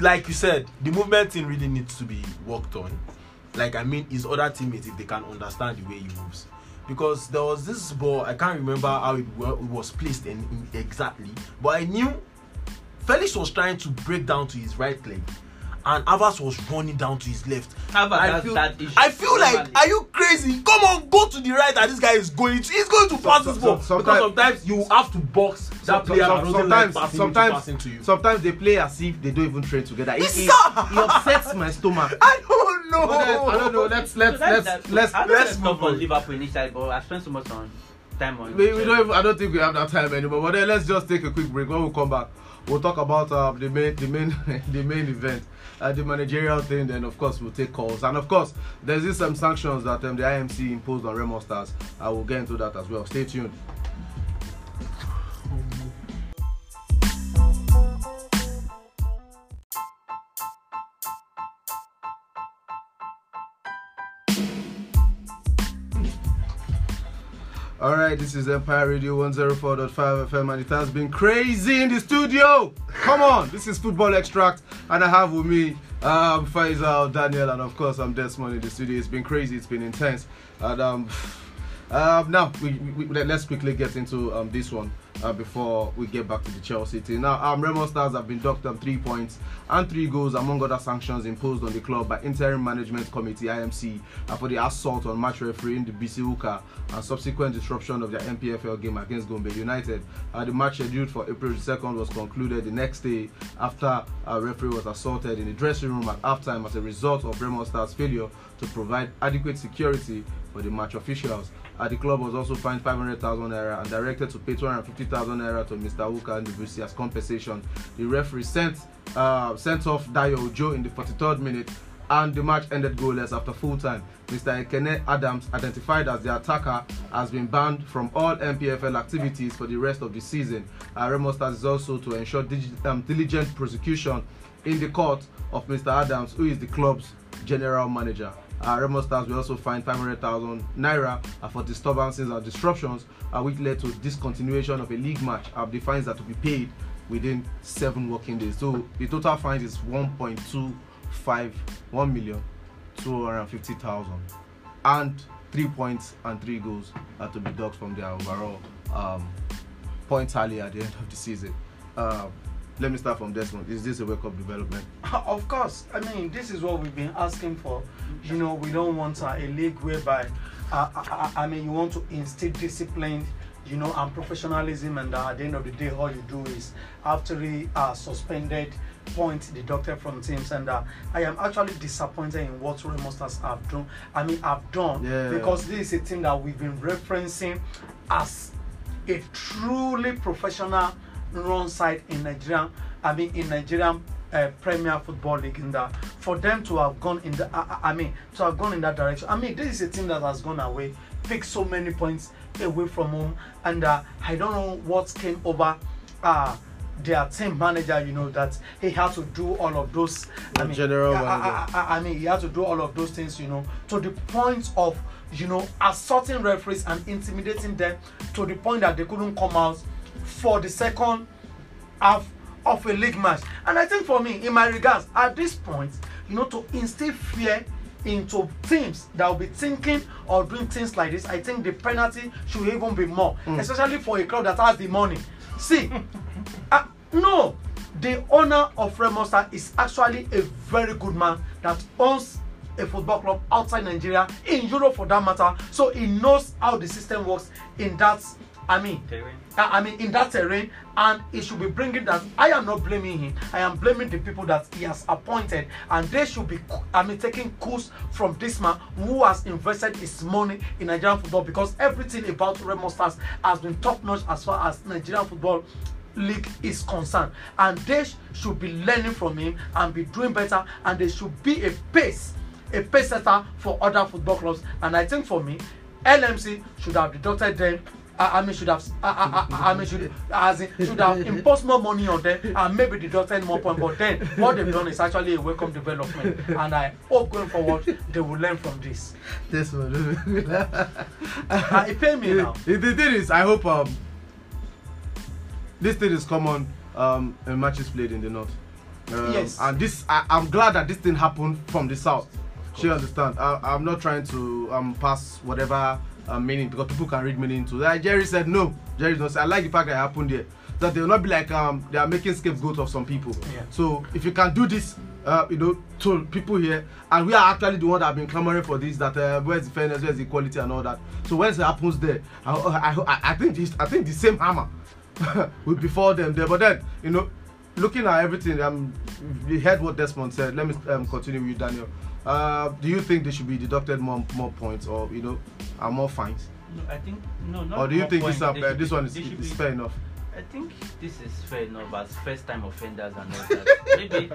like you said, the movement thing really needs to be worked on. Like I mean, his other teammates if they can understand the way he moves. Because there was this ball, I can't remember how it was placed in, in exactly, but I knew Felix was trying to break down to his right leg, and Havertz was running down to his left. How about I feel, that issue? I feel like, Normally. are you crazy? Come on, go to the right, and this guy is going. To, he's going to pass some- this ball some- because sometimes- sometimes you have to box that Some- player. some- and doesn't like sometimes, passing into sometimes, passing to you. sometimes they play as if they don't even train together. It, It's it, it upsets my stomach. I don't know. But I don't know. Let's let's So that's let's let's let's let's move stop on on. Liverpool initially, but I spent so much on time on. we, we don't even, I don't think we have that time anymore. But then let's just take a quick break. When we come back, we'll talk about uh, the main the main the main event. Uh, the managerial thing, then of course we'll take calls, and of course there's this some sanctions that um, the IMC imposed on Remo Stars. I will get into that as well. Stay tuned. This is Empire Radio 104.5 FM, and it has been crazy in the studio. Come on, this is Football Extract, and I have with me um, Faisal, Daniel, and of course I'm Desmond in the studio. It's been crazy, it's been intense, and um, um, now we, we- let's quickly get into um, this one uh, before we get back to the Chelsea team. Now, um, Remo Stars have been docked um, three points and three goals, among other sanctions imposed on the club by Interim Management Committee (IMC) uh, for the assault on match referee in the BC Uka and subsequent disruption of their NPFL game against Gombe United. Uh, the match scheduled for April 2nd was concluded the next day after a referee was assaulted in the dressing room at halftime as a result of Remo Stars' failure to provide adequate security for the match officials. Uh, the club was also fined 500,000 naira and directed to pay 250,000 naira to Mr. Uka and the as compensation. The referee sent uh, sent off Dayo in the 43rd minute and the match ended goalless after full time. Mr. Ekene Adams, identified as the attacker, has been banned from all NPFL activities for the rest of the season. Uh, Stars is also to ensure um, diligent prosecution in the court of Mr. Adams, who is the club's general manager. Uh, Remo Stars will also fine 500,000 naira uh, for disturbances and disruptions, uh, which led to discontinuation of a league match. Uh, the fines are to be paid within seven working days. So the total fines is 1.25 1 million 250,000 and three points and three goals are to be docked from their overall um, point tally at the end of the season. Um, let me start from this one. Is this a wake up development? of course i mean this is what we've been asking for you know we don't want uh, a league whereby uh, I, I I mean you want to instill discipline you know and professionalism and uh, at the end of the day all you do is after the uh, suspended points deducted from teams and uh, i am actually disappointed in what Remo Stars have done i mean have done Yeah. because this is a team that we've been referencing as a truly professional run side in Nigeria. I mean, in Nigerian uh, Premier Football League, in that for them to have gone in the, I, I mean, to have gone in that direction. I mean, this is a team that has gone away, picked so many points away from home, and uh, I don't know what came over. Uh, their team manager, you know, that he had to do all of those. I mean, general I- I- I, I mean, he had to do all of those things, you know, to the point of, you know, assaulting referees and intimidating them to the point that they couldn't come out for the second half of a league match. And I think for me, in my regards, at this point, you know, to instill fear into teams that will be thinking or doing things like this, I think the penalty should even be more, especially for a club that has the money. See, uh, no, the owner of Remo Star is actually a very good man that owns a football club outside Nigeria, in Europe for that matter. So he knows how the system works in that. I mean, Terrain. I mean, in that terrain, and he should be bringing that. I am not blaming him. I am blaming the people that he has appointed, and they should be. I mean, taking course from this man who has invested his money in Nigerian football because everything about Remo Stars has been top notch as far as Nigerian football league is concerned and they sh- should be learning from him and be doing better and they should be a pace a pace setter for other football clubs and i think for me lmc should have deducted them I, I mean should have I, I, I, mean should as in should have imposed more money on them and maybe deducted more point but then what they've done is actually a welcome development and i hope going forward they will learn from this This one. and it pay me now the, the thing is, I hope um, this thing is common um, in matches played in the north. Um, Yes. And this, I, I'm glad that this thing happened from the south. She understand. I, I'm not trying to um, pass whatever uh, meaning because people can read meaning into. that. Jerry said, no. Jerry not. I like the fact that it happened there. That they will not be like um, they are making scapegoat of some people. Yeah. So if you can do this, uh, you know, to people here, and we are actually the one that have been clamoring for this. That uh, where's the fairness, where's the equality, and all that. So when it happens there, I, I, I, I think this, I think the same hammer will befall them there. But then, you know, looking at everything, um, we heard what Desmond said. Let me um, continue with you, Daniel. Uh, do you think they should be deducted more more points, or you know, are more fines, No, I think no, not or do you think this points. uh, They should this be- one is, they is be- fair enough? I think this is fair enough as first time offenders and all that. Maybe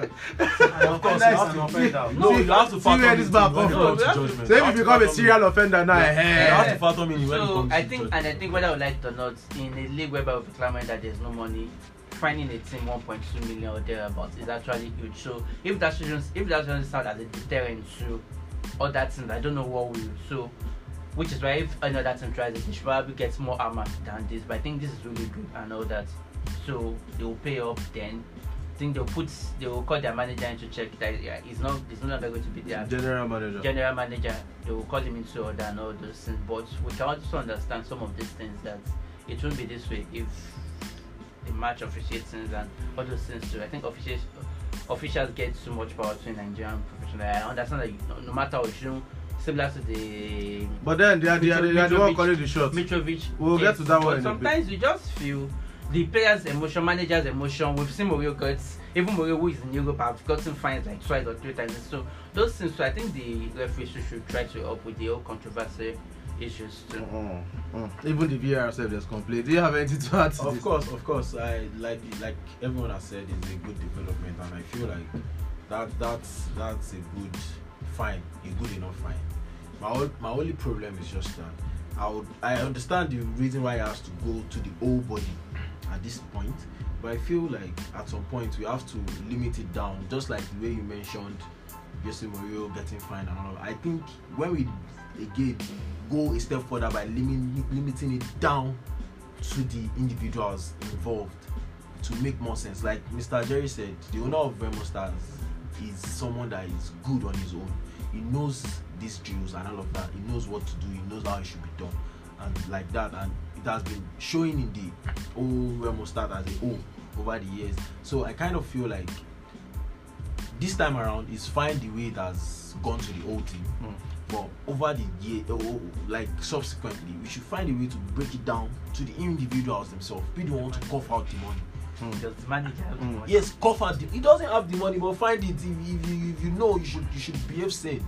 of course, you have to offender. No, you have to See factor where this it man when it comes to from. judgment. So if you become a serial offender now, Yeah. eh, You have eh, to factor in when it so comes I to think judgment. and I think whether I would like it or not, in a league whereby we're clamoring that there's no money, finding a team 1.2 million or thereabouts is actually huge. So if that shouldn't if that shouldn't sound as a deterrent to other teams, I don't know what will. So which is why if another team tries it, they should probably get more armor than this. But I think this is really good and all that. So they will pay up then. I think they'll put they will call their manager in to check that yeah, he's not he's no longer going to be there general manager. general manager they will call him into order and all those things but we can also understand some of these things that it won't be this way if the match officiates and all those things too i think officials officials get too much power to in nigerian professional i understand that you, no, no matter what you shouldn't similar to the But then they are, they are, they are the one calling the shots. Mitrovic We'll get to that one But bit. sometimes we just feel the players' emotion, managers' emotion. We've seen Mourinho got even Mourinho who is in Europe have gotten fines like twice or three times. So those things. So I think the referees should try to help with the whole controversy issues too. Uh-uh. Uh. Even the VAR said there's complaint. Do you have anything to add to Of this? course, of course. I like like everyone has said, it's a good development, and I feel like that that's that's a good fine, a good enough fine. My ol- my only problem is just that I would I understand the reason why I has to go to the whole body at this point, but I feel like at some point we have to limit it down, just like the way you mentioned Jose Mourinho getting fined and all. I think when we again go a step further by limiting limiting it down to the individuals involved to make more sense. Like Mr. Jerry said, the owner of Remo Stars is someone that is good on his own. He knows these drills and all of that. He knows what to do. He knows how it should be done, and like that. And it has been showing in the whole Remo Stars as a whole over the years. So I kind of feel like this time around it's fine the way it has gone to the old team. Mm. But over the year, oh, like subsequently, we should find a way to break it down to the individuals themselves. Be the one to cough out the money. Mm. Does the manager have the Mm. money? Yes, cough out the. He doesn't have the money, but find it. If, if, you, if you know, you should you should behave sane.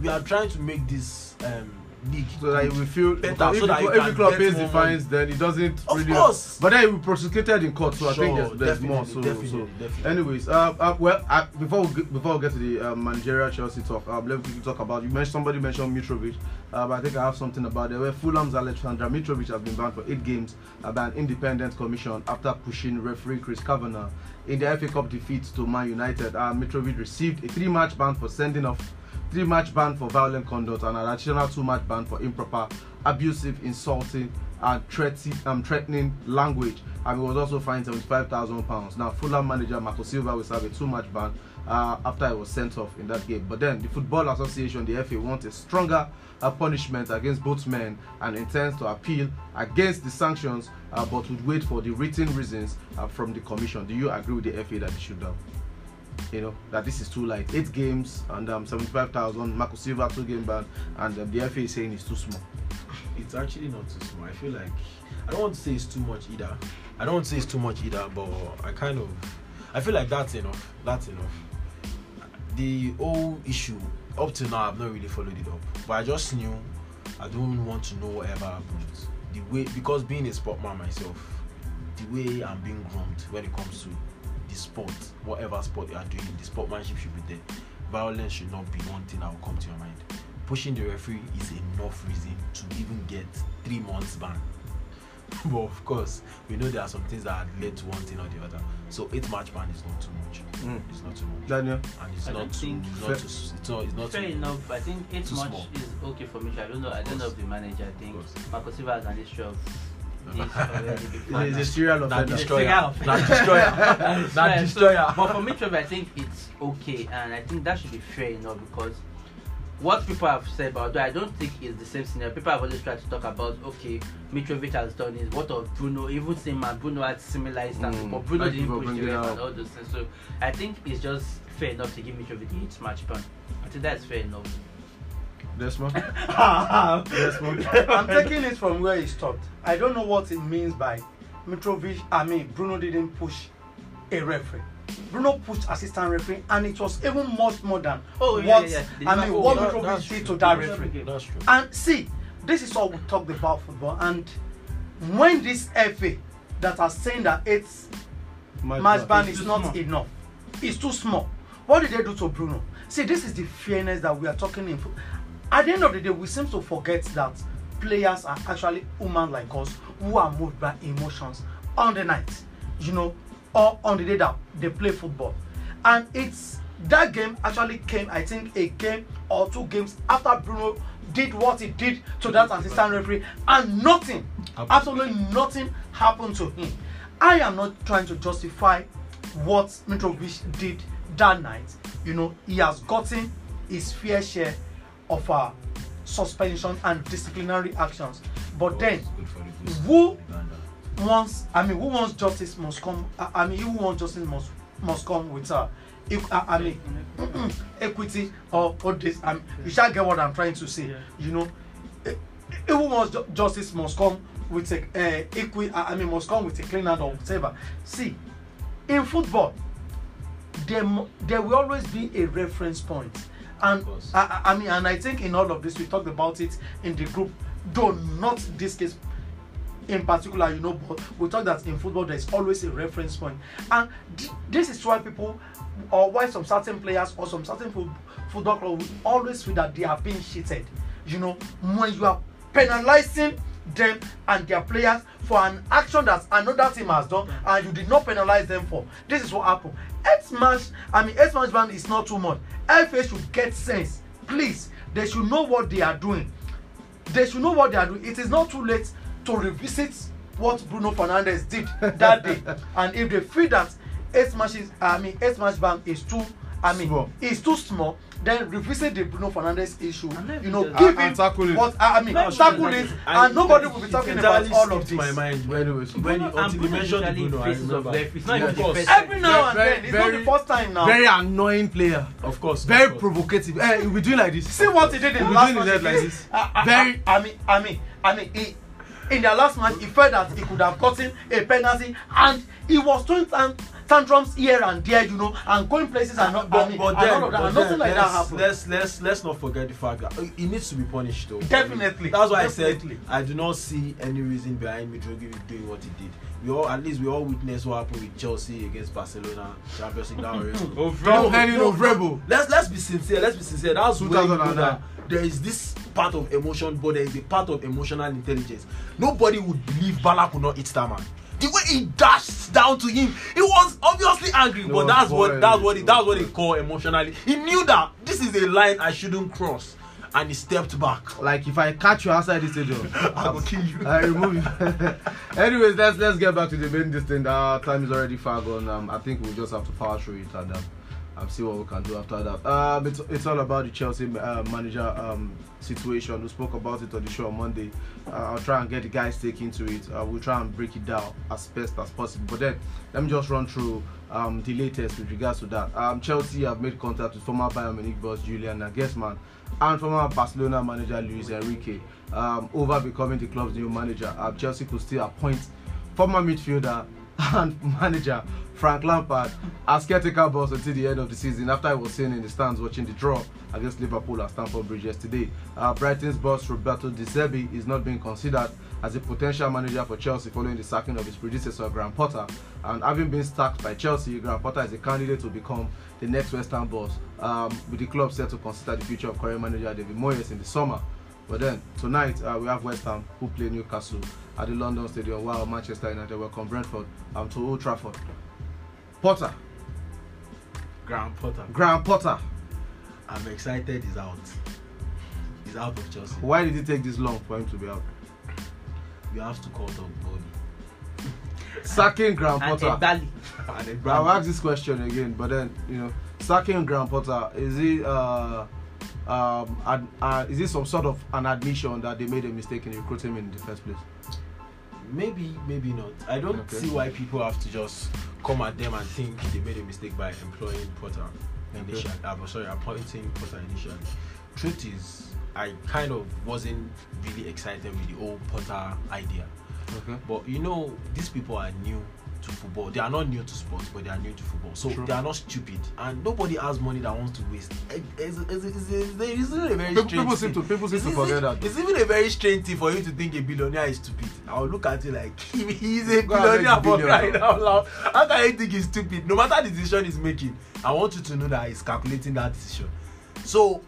We are trying to make this um, league So that we feel Better, so that you the club pays the fines, then it doesn't Of really. course. But then it will be prosecuted in court, so I think there's, there's more. So, definitely, so. definitely. anyways, uh, uh, well, uh, before we get, before we get to the uh, managerial Chelsea talk, um, let me talk about you mentioned somebody mentioned Mitrovic, uh, but I think I have something about it. Where Fulham's Aleksandar Mitrovic has been banned for eight games uh, by an independent commission after pushing referee Chris Kavanagh in the FA Cup defeat to Man United. Uh, Mitrovic received a three-match ban for sending off three match ban for violent conduct and an additional two match ban for improper, abusive, insulting, and threatening, um, threatening language. And he was also fined £75,000. Now, Fulham manager Marco Silva will serve a two match ban uh, after he was sent off in that game. But then, the Football Association, the FA, wants a stronger uh, punishment against both men and intends to appeal against the sanctions, uh, but would wait for the written reasons uh, from the Commission. Do you agree with the FA that they should have? You know that this is too light. Eight games and um, seventy-five thousand. Marco Silva two game ban, and um, the FA is saying it's too small. it's actually not too small. I feel like I don't want to say it's too much either. I don't want to say it's too much either, but I kind of I feel like that's enough. That's enough. The whole issue up to now I've not really followed it up. But I just knew I don't want to know whatever happens. The way because being a sportman myself, the way I'm being groomed when it comes to the sport, whatever sport you are doing, the sportmanship should be there. Violence should not be one thing that will come to your mind. Pushing the referee is enough reason to even get three months ban. but of course, we know there are some things that had led to one thing or the other. So eight match ban is not too much. Mm. It's not too much. Daniel. And it's I not too, think- it's not too, it's not, it's not Fair too, enough. I think eight match small. is okay for me. I don't know. I don't know of the manager. I think Of course. Marco Silva has an issue of this already before. He's a serial Not offender. destroyer. Yeah. Not destroyer. That's Not right. So, destroyer. but for Mitrovic, I think it's okay, and I think that should be fair enough because what people have said about, though I don't think it's the same scenario. People have always tried to talk about, okay, Mitrovic has done this. What of Bruno? Even same man, Bruno had similar instances, Mm. but Bruno didn't push the bringing it ref and all those things. So I think it's just fair enough to give Mitrovic the eight match ban. I think that's fair enough. Desmond. I'm Desmond. taking it from where he stopped. I don't know what it means by Mitrovic. I mean, Bruno didn't push a referee. Bruno pushed assistant referee, and it was even much more than Oh, yeah, what yeah, yeah. I mean, Oh, what that- Mitrovic did to that referee. That's true. And see, this is all we talked about football. And when this FA that are saying that it's match ban It's is not small. enough, it's too small. What did they do to Bruno? See, this is the fairness that we are talking in. At the end of the day, we seem to forget that players are actually human like us who are moved by emotions on the night, you know, or on the day that they play football. And it's that game actually came, I think, a game or two games after Bruno did what he did to that assistant referee, and nothing, absolutely nothing happened to him. I am not trying to justify what Mitrovic did that night. You know, he has gotten his fair share of uh, suspension and disciplinary actions. But then, Good for the boost. who wants I mean who wants justice must come I, mean who wants justice must must come with uh, equ- I, I mean equity or or this I mean, you shall get what I'm trying to say Yeah. you know who wants justice must come with a uh, equi I mean must come with a clean hand or whatever see in football there there will always be a reference point and. I, I mean and I think in all of this we talked about it in the group though not this case in particular, you know, but we talk that in football there's always a reference point, and th- this is why people, or why some certain players or some certain fo- football club always feel that they are being cheated. You know, when you are penalizing them and their players for an action that another team has done and you did not penalize them for. This is what happened. Eight match, I mean, eight match ban is not too much. FA should get sense. Please, they should know what they are doing they should know what they are doing. It is not too late to revisit what Bruno Fernandes did that day. and if they feel that eight matches, I mean, eight match ban is too, I mean, Small. is too small, then revisit the Bruno Fernandes issue. And You know, give And- him and tackle it. what I I mean, tackle it, and nobody will be it talking about all of skipped my this. mind when, Anyways. when you, until and you Bruno mentioned usually Bruno, I remember. left. It's not Yeah, even of the course. first Every now and then, it's not the first time now. Very annoying player. Of course. Very of course. provocative. Eh, he'll be doing like this. See what he did in the last doing match like this. Very- I, mean, I mean, I mean, he, in their last match, he felt that he could have gotten a penalty, and he was throwing tan- tantrums here and there, you know, and going places and not. I But, mean, but and then, all of that, but and then nothing like that let's, happened. let's let's let's not forget the fact that uh, he needs to be punished though. Definitely, That's why definitely. I said I do not see any reason behind Mitrovic doing what he did. We all at least we all witnessed what happened with Chelsea against Barcelona Champions League. That Henning of Rebel. let's let's be sincere let's be sincere that's where you know 2009. that there is this part of emotion but there is a part of emotional intelligence nobody would believe balak would not hit that man the way he dashed down to him he was obviously angry No, but that's boy, what that's what he, that's what he boy. call emotionally he knew that this is a line i shouldn't cross and he stepped back Like if I catch you outside the stadium, i will kill you I remove you. Anyways, let's let's get back to the main thing. Our time is already far gone. Um, I think we'll just have to power through it and um, and see what we can do after that. Um, it's it's all about the Chelsea uh, manager um situation. We spoke about it on the show on Monday. Uh, I'll try and get the guys take into it. Uh, we'll try and break it down as best as possible. But then let me just run through um the latest with regards to that. Um, Chelsea have made contact with former Bayern Munich boss Julian Nagelsmann and former Barcelona manager Luis Enrique um, over becoming the club's new manager. Uh, Chelsea could still appoint former midfielder and manager Frank Lampard as caretaker boss until the end of the season after I was seen in the stands watching the draw against Liverpool at Stamford Bridge yesterday. Uh, Brighton's boss Roberto De Zerbi is not being considered as a potential manager for Chelsea following the sacking of his predecessor Graham Potter. And having been sacked by Chelsea, Graham Potter is a candidate to become the next West Ham boss, um, with the club set to consider the future of current manager David Moyes in the summer. But then tonight uh, we have West Ham who play Newcastle at the London Stadium, while Manchester United welcome Brentford um, to Old Trafford. Potter, Graham Potter. Graham Potter. I'm excited. He's out. He's out of Chelsea. Why did it take this long for him to be out? You have to call Todd Boehly. Sacking Graham And Potter. Ebali. And then I'll ask this question again, but then you know, sacking Graham Potter is it uh, um, ad, uh, is it some sort of an admission that they made a mistake in recruiting him in the first place? Maybe, maybe not. I don't Okay. see why people have to just come at them and think they made a mistake by employing Potter Okay. initially. I'm sorry, appointing Potter initially. Truth is, I kind of wasn't really excited with the old Potter idea. Okay. But you know, these people are new to football. They are not new to sports, but they are new to football. So True. they are not stupid, and nobody has money that wants to waste. It's, it's, it's, it's, even a very strange people seem to people seem to forget that. It's even a very strange thing for you to think a billionaire is stupid. I'll look at it like he's a billionaire for crying out loud. How can you think he's stupid? No matter the decision he's making, I want you to know that he's calculating that decision. So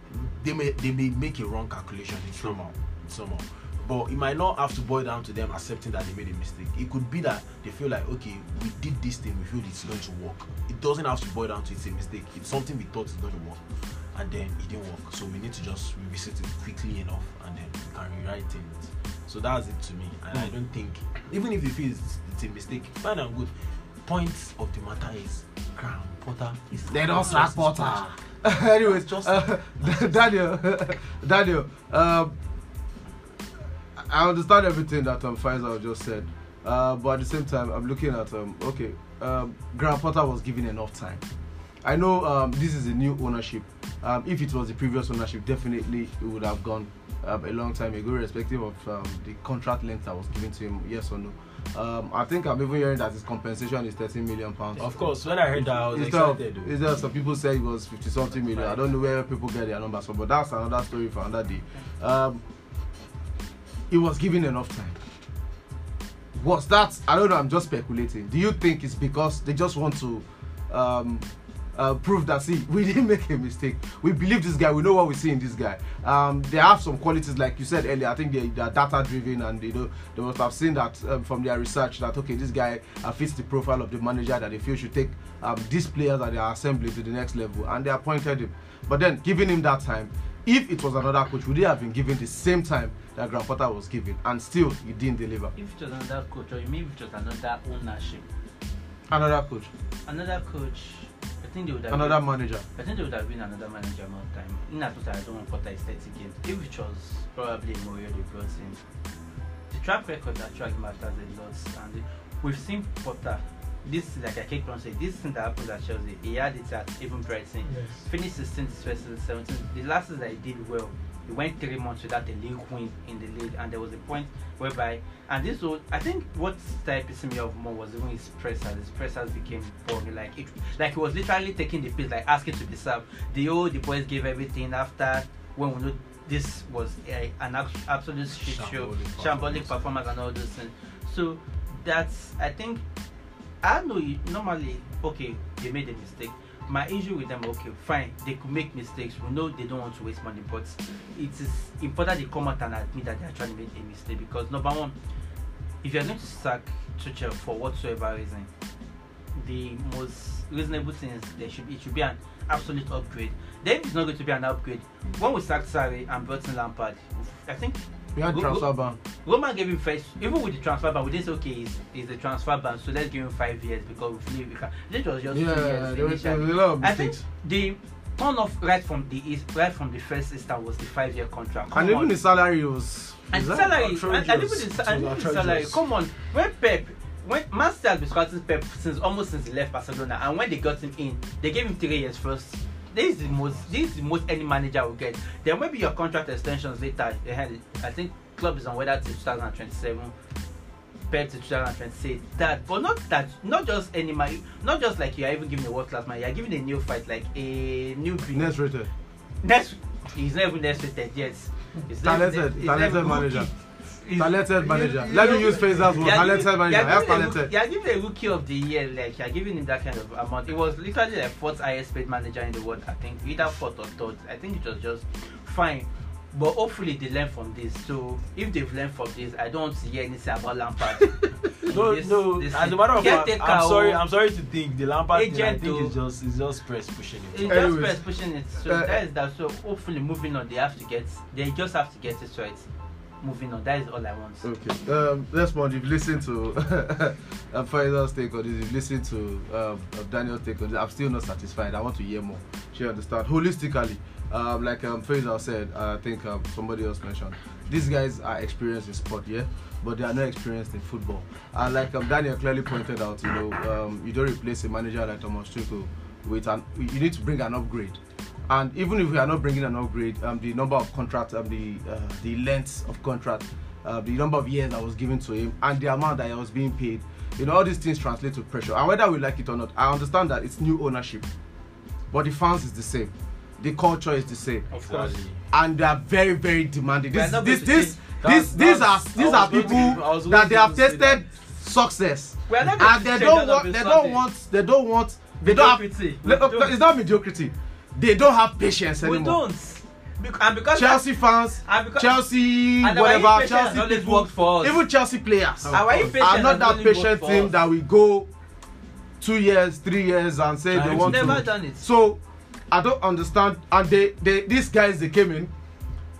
they may they may make a wrong calculation. It's normal. It's normal. But it might not have to boil down to them accepting that they made a mistake. It could be that they feel like, okay, we did this thing, we feel it's going to work. It doesn't have to boil down to it's a mistake. It's something we thought is going to work. And then it didn't work. So we need to just revisit it quickly enough and then we can rewrite things. So that's it to me. And I don't think, even if you feel it's, it's a mistake, fine and good. Point of the matter is, Graham Potter is They don't sack Potter. Anyways, Just- uh, Daniel, Daniel, um, I understand everything that um, Faisal just said, uh, but at the same time, I'm looking at um, okay, um, Graham Potter was given enough time. I know um, this is a new ownership. Um, if it was the previous ownership, definitely it would have gone um, a long time ago, irrespective of um, the contract length that was given to him. Yes or no? Um, I think I'm even hearing that his compensation is 13 million pounds. Of course, when I heard that, I was Instead excited. instead of some people say it was 50 something million. I don't know where people get their numbers from, but that's another story for another day. Um, he was given enough time. Was that, I don't know, I'm just speculating. Do you think it's because they just want to um, uh, prove that, see, we didn't make a mistake. We believe this guy, we know what we see in this guy. Um, they have some qualities, like you said earlier, I think they, they are data driven and you know, they must have seen that um, from their research that, okay, this guy uh, fits the profile of the manager that they feel should take um, these players that they are assembling to the next level and they appointed him. But then, giving him that time, if it was another coach, would he have been given the same time that Potter was given and still he didn't deliver? If it was another coach, or maybe if it was another ownership, Another coach, another coach, I think they would have. another been, manager. I think they would have been another manager more time. In as I don't want Potter is 30 games. If it was probably Mourinho they brought in, the track record that actually matters a lot. And we've seen Potter. This is like I keep on saying, this thing that happened at Chelsea, he had it at even Brighton. Yes. Finished 16th, first season, 17th. The last season that he did well, he went three months without a league win in the league, and there was a point whereby, and this was, I think, what started pissing me off more was even his pressers. His pressers became boring, like it, like he was literally taking the piss, like asking to be served. The old the boys gave everything after when we know this was a, an absolute shit show, Shambolic shambolic performance. performance and all those things. So that's, I think, I know you, normally, okay, they made a mistake. My issue with them, okay, fine, they could make mistakes. We know they don't want to waste money, but it is important they come out and admit that they actually made a mistake because number one, if you're going to sack Tuchel for whatsoever reason, the most reasonable thing is there should it should be an absolute upgrade. Then it's not going to be an upgrade. When we sacked Sarri and brought in Lampard, I think We had Go- transfer ban. Roman gave him first, even with the transfer ban, we didn't say okay, he's, he's a transfer ban, so let's give him five years because we feel we can. This was just Yeah, two there years was, there was a lot of I think the turn off right from the east, right from the first instant was the five year contract. Come And even the salary was. and salary, and, and even the, and even the salary. Come on, when Pep, when City has been scouting Pep since almost since he left Barcelona, and when they got him in, they gave him three years first. This is the most. This is the most any manager will get. There may be your contract extensions later. I think club is on whether till 2027. compared to 2020 that but not that not just any man not just like you are even giving a world class man you are giving a new fight like a new breed Next rated. next he's not even next rated yet He's Talented, he's talented manager. rookie. Talented manager. you Let me know, use Fraser's word. you are Talented manager. a talented. roo- You are giving a rookie of the year, like you are giving him that kind of amount. It was literally the fourth highest paid manager in the world, I think, either fourth or third. I think it was just fine. But hopefully they learn from this. So if they've learned from this, I don't hear anything about Lampard. No, This- no. this As a matter of fact, I'm sorry. or- I'm sorry to think the Lampard thing. I think though. is just is just press pushing it. It's Anyways. just press pushing it. So Uh, that is that. So hopefully moving on, they have to get. They just have to get it right. Moving on. That is all I want. Okay. Um, next one, you've listened to Faisal's take on this. You've listened to um, Daniel's take on this. I'm still not satisfied. I want to hear more. You understand? Holistically, um, like um, Faisal said, I think um, somebody else mentioned, these guys are experienced in sport, yeah, but they are not experienced in football. And like um, Daniel clearly pointed out, you know, um, you don't replace a manager like Thomas Tuchel with an. You need to bring an upgrade. And even if we are not bringing an upgrade, um, the number of contracts, um, the uh, the length of contract, uh, the number of years that was given to him, and the amount that he was being paid, you know, all these things translate to pressure. And whether we like it or not, I understand that it's new ownership, but the fans is the same, the culture is the same, Exactly. and they are very very demanding. This this this this these are these are to people give- I was going that they have tested that. success, We are not going and they don't want they don't want they don't want they don't have Mediocrity. We Le- don't. it's not mediocrity. They don't have patience anymore. We don't. Bec- and because Chelsea fans, and because Chelsea, and whatever, Chelsea people, worked for us. even Chelsea players Our impatience are not that patient team that we go two years, three years and say Trying they want never to. done it. So I don't understand. And they, they, these guys, they came in.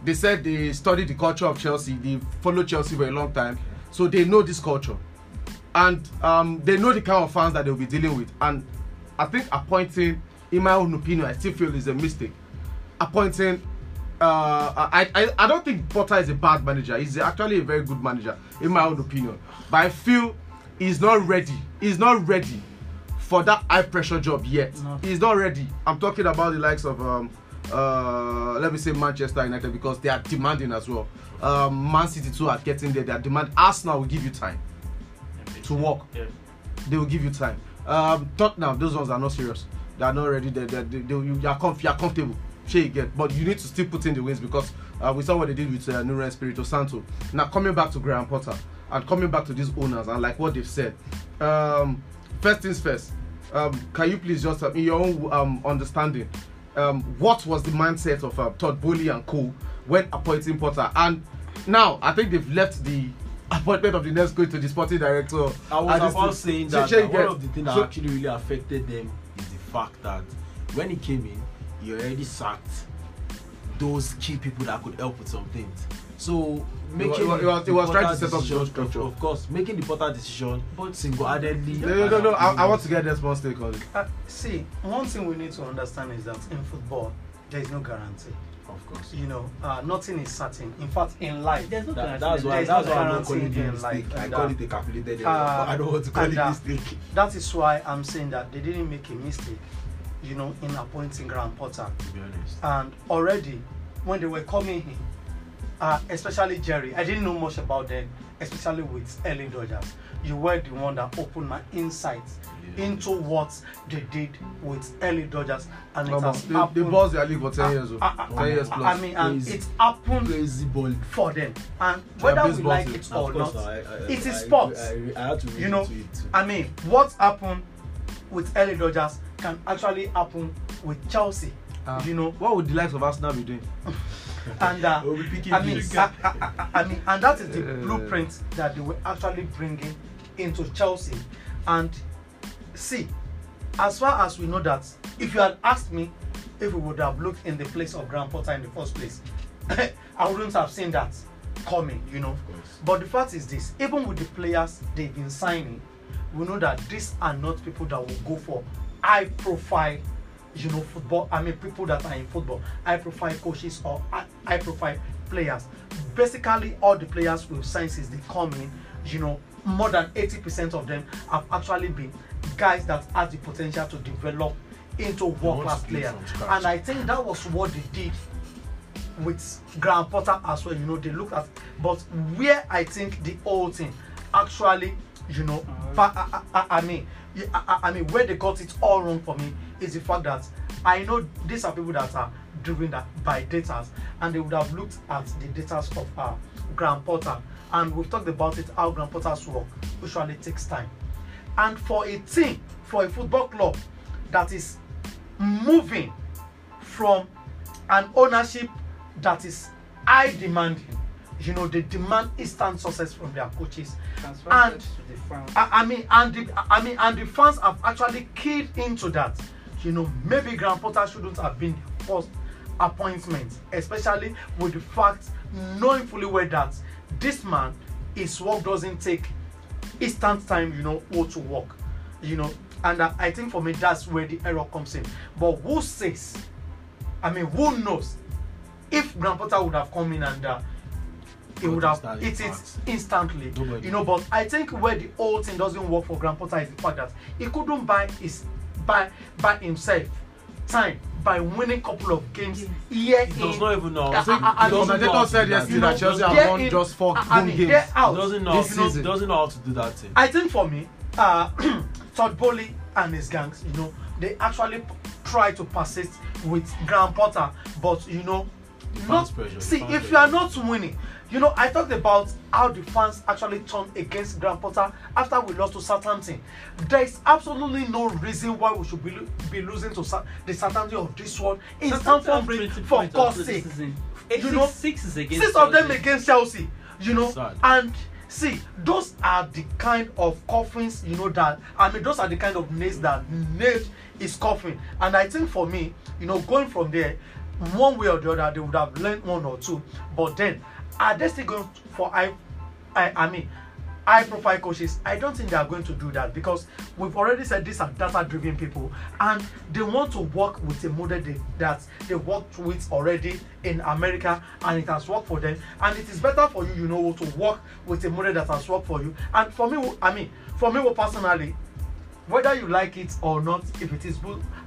They said they studied the culture of Chelsea. They followed Chelsea for a long time, so they know this culture, and um, they know the kind of fans that they'll be dealing with. And I think appointing, in my own opinion, I still feel is a mistake. Appointing, uh, I, I I don't think Potter is a bad manager. He's actually a very good manager, in my own opinion. But I feel he's not ready. He's not ready for that high pressure job yet. No. He's not ready. I'm talking about the likes of um uh let me say Manchester United because they are demanding as well. Um Man City too are getting there. They are demand. Arsenal will give you time. to work. Yeah. They will give you time. Um Tottenham, those ones are not serious. They are not ready. They, they, they, they, you, you are comf- you are comfortable. Sure you get, but you need to still put in the wins because uh, we saw what they did with uh, Nuno Espirito Santo. Now coming back to Graham Potter and coming back to these owners and like what they've said. Um, first things first. Um, can you please just uh, in your own um, understanding, um, what was the mindset of uh, Todd Boehly and Co when appointing Potter? And now I think they've left the appointment of the next going to the sporting director. I was about saying So, that, that one of the things that actually really affected them fact that when he came in, he already sacked those key people that could help with some things. So making was- he was- he the was trying to Potter set up decision- the structure. Of, of course, making the Potter decision, but single-handedly. No, no, no, no. I, I want to get this one stake on it. Uh, see, one thing we need to understand is that in football, there is no guarantee. Of course. You know, uh, nothing is certain. In fact, in life, There's no That, that's why. There's That's no why I'm not calling it a mistake. I call it a calculated error. uh, but I don't want to call it uh, mistake. that is why I'm saying that they didn't make a mistake, you know, in appointing Graham Potter. To be honest. And already, when they were coming in, uh, especially Jerry, I didn't know much about them, especially with early Dodgers. You were the one that opened my insights Yeah. Into what they did with early Dodgers, and it has They, they happened. bossed their league for 10 Ah, years. ah, ah, 10 years plus. I mean, and Crazy. it happened Crazy ball. for them, and They whether we like it or course, not, I- I- it is sports. I, I, I had to read you know, it. I mean, what happened with early Dodgers can actually happen with Chelsea. Ah. You know, What would the likes of Arsenal be doing? and uh, We'll be picking I mean, I, I- I mean, and that is the Uh. blueprint that they were actually bringing into Chelsea. And see, as far as we know that, if you had asked me if we would have looked in the place of Graham Potter in the first place, I wouldn't have seen that coming. You know, but the fact is this: even with the players they've been signing, we know that these are not people that will go for high profile you know football i mean people that are in football high profile coaches or hi- high profile players basically all the players we've signed since they come in you know more than 80 percent of them have actually been guys that have the potential to develop into world class play players and i think that was what they did with Graham Potter as well. You know, they look at, but where I think the whole thing actually, you know, fa- I, I, I mean, I, I I mean, where they got it all wrong for me is the fact that I know these are people that are driven that by data, and they would have looked at the data of uh, Graham Potter, and we've talked about it how Graham Potter's work usually takes time, and for a team, for a football club that is moving from an ownership that is high demanding. You know they demand instant success from their coaches. Transfer and the fans. I, I mean and the I mean and the fans have actually keyed into that. You know maybe Graham Potter shouldn't have been the first appointment especially with the fact knowing fully well that this man his work doesn't take instant time you know go to work you know. And uh, I think for me that's where the error comes in. But who says I mean who knows? If Graham Potter would have come in and uh, he would have hit it instantly Nobody. you know. But I think where the whole thing doesn't work for Graham Potter is the fact that he couldn't buy his by by himself time by winning a couple of games year He in does not even know. I- how to- I- I- he doesn't know commentator said do that yesterday thing. that Chelsea they're have won in- just four I- I home games. they're out. He doesn't know. This He doesn't- season. doesn't know how to do that thing. I think for me, uh, Todd Boehly and his gangs, you know, they actually p- try to persist with Graham Potter, but you know, not see if you are not winning. You know, I talked about how the fans actually turned against Graham Potter after we lost to Southampton. There is absolutely no reason why we should be, lo- be losing to Sa- the Southampton of this world in Stamford Bridge for God's sake. You know, six is against six of them Chelsea. against Chelsea, you know, Sad. and see, those are the kind of coffins, you know, that I mean, those are the kind of nails that nailed his coffin. And I think for me, you know, going from there, one way or the other, they would have learned one or two. But then, are they still going for I, I, I mean, high profile coaches? I don't think they are going to do that because we've already said these are data driven people and they want to work with a model they, that they worked with already in America and it has worked for them. And it is better for you, you know, to work with a model that has worked for you. And for me, I mean, for me personally, whether you like it or not if it is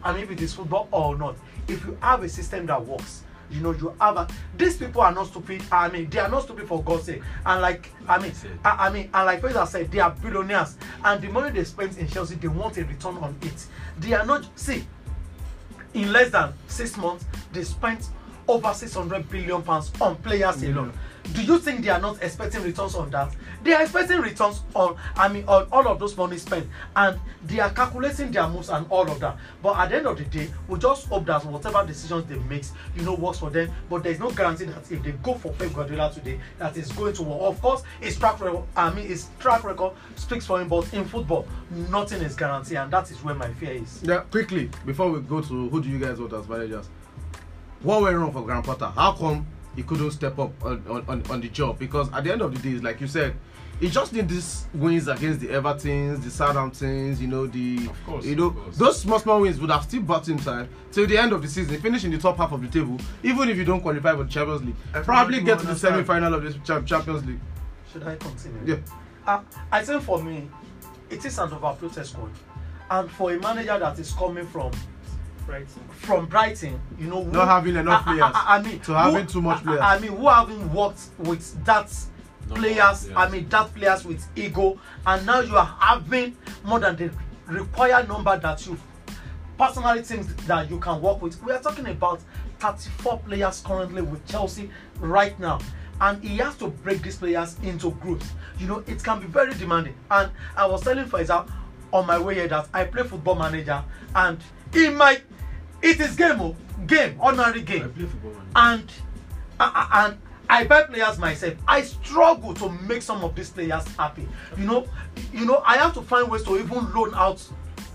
i mean if it is football or not if you have a system that works you know you have a these people are not stupid. I mean they are not stupid for god's sake. And like i mean i, I mean and like Faisal said they are billionaires. And the money they spend in chelsea they want a return on it. They are not see in less than six months they spent over 600 billion pounds on players alone. Do you think they are not expecting returns on that they are expecting returns on i mean on all of those money spent and they are calculating their moves and all of that but at the end of the day we just hope that whatever decisions they make you know works for them but there is no guarantee that if they go for pep guardiola today that is going to work of course his track record i mean his track record speaks for him but in football nothing is guaranteed and that is where my fear is Yeah, quickly before we go to who do you guys want as managers? What went wrong for Graham Potter? How come he couldn't step up on, on, on, the job? Because at the end of the day, like you said, he just need these wins against the Evertons, the Southamptons, you know, the Of course, you know of course. those small small wins would have still bought him time till the end of the season, finish in the top half of the table, even if you don't qualify for the Champions League. Everybody Probably get to the semi final of the Cha- Champions League. should i continue Yeah. Uh, I think for me, it is an overflow squad. And for a manager that is coming from Brighton. from Brighton, you know, who, Not having enough I, I- players I, I mean, to having too much players. I, I mean, who haven't worked with that No, players? yes. I mean, that players with ego, and now you are having more than the required number that you personally think that you can work with. We are talking about 34 players currently with Chelsea right now. And he has to break these players into groups. You know, it can be very demanding. And I was telling Faisal on my way here that I play football manager and in my it is game oh, game, ordinary I game play football. Man. and uh, and I buy players myself. I struggle to make some of these players happy. You know, you know, I have to find ways to even loan out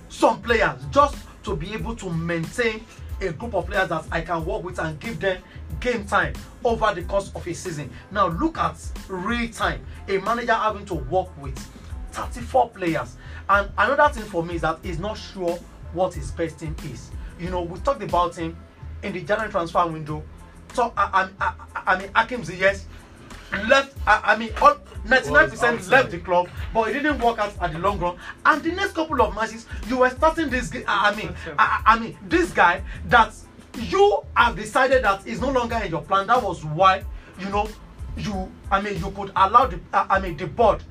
some players just to be able to maintain a group of players that I can work with and give them game time over the course of a season. Now look at real time. A manager having to work with 34 players. And another thing for me is that he's not sure what his best team is. You know, we talked about him in the January transfer window. So I, I, I, I mean, Akim Ziyech left. I, I mean, all 99% Was left the club, but it didn't work out at the long run. And the next couple of matches, you were starting this. I mean, I, I mean, this guy that you have decided that is no longer in your plan. That was why, you know, you. I mean, you could allow the. I I mean, the board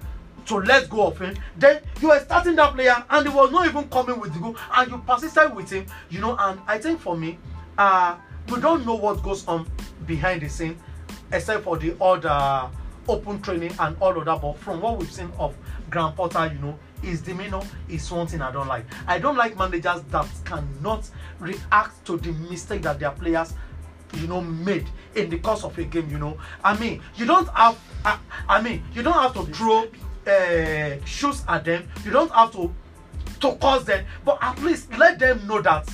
to let go of him. Then you were starting that player and he was not even coming with the goal and you persisted with him you know and i think for me uh we don't know what goes on behind the scene except for the other open training and all of that but from what we've seen of graham potter you know his demeanour is one thing i don't like. I don't like managers that cannot react to the mistake that their players you know made in the course of a game you know. I mean you don't have i, I mean you don't have to throw uh, shoes at them. You don't have to to cause them. But at least let them know that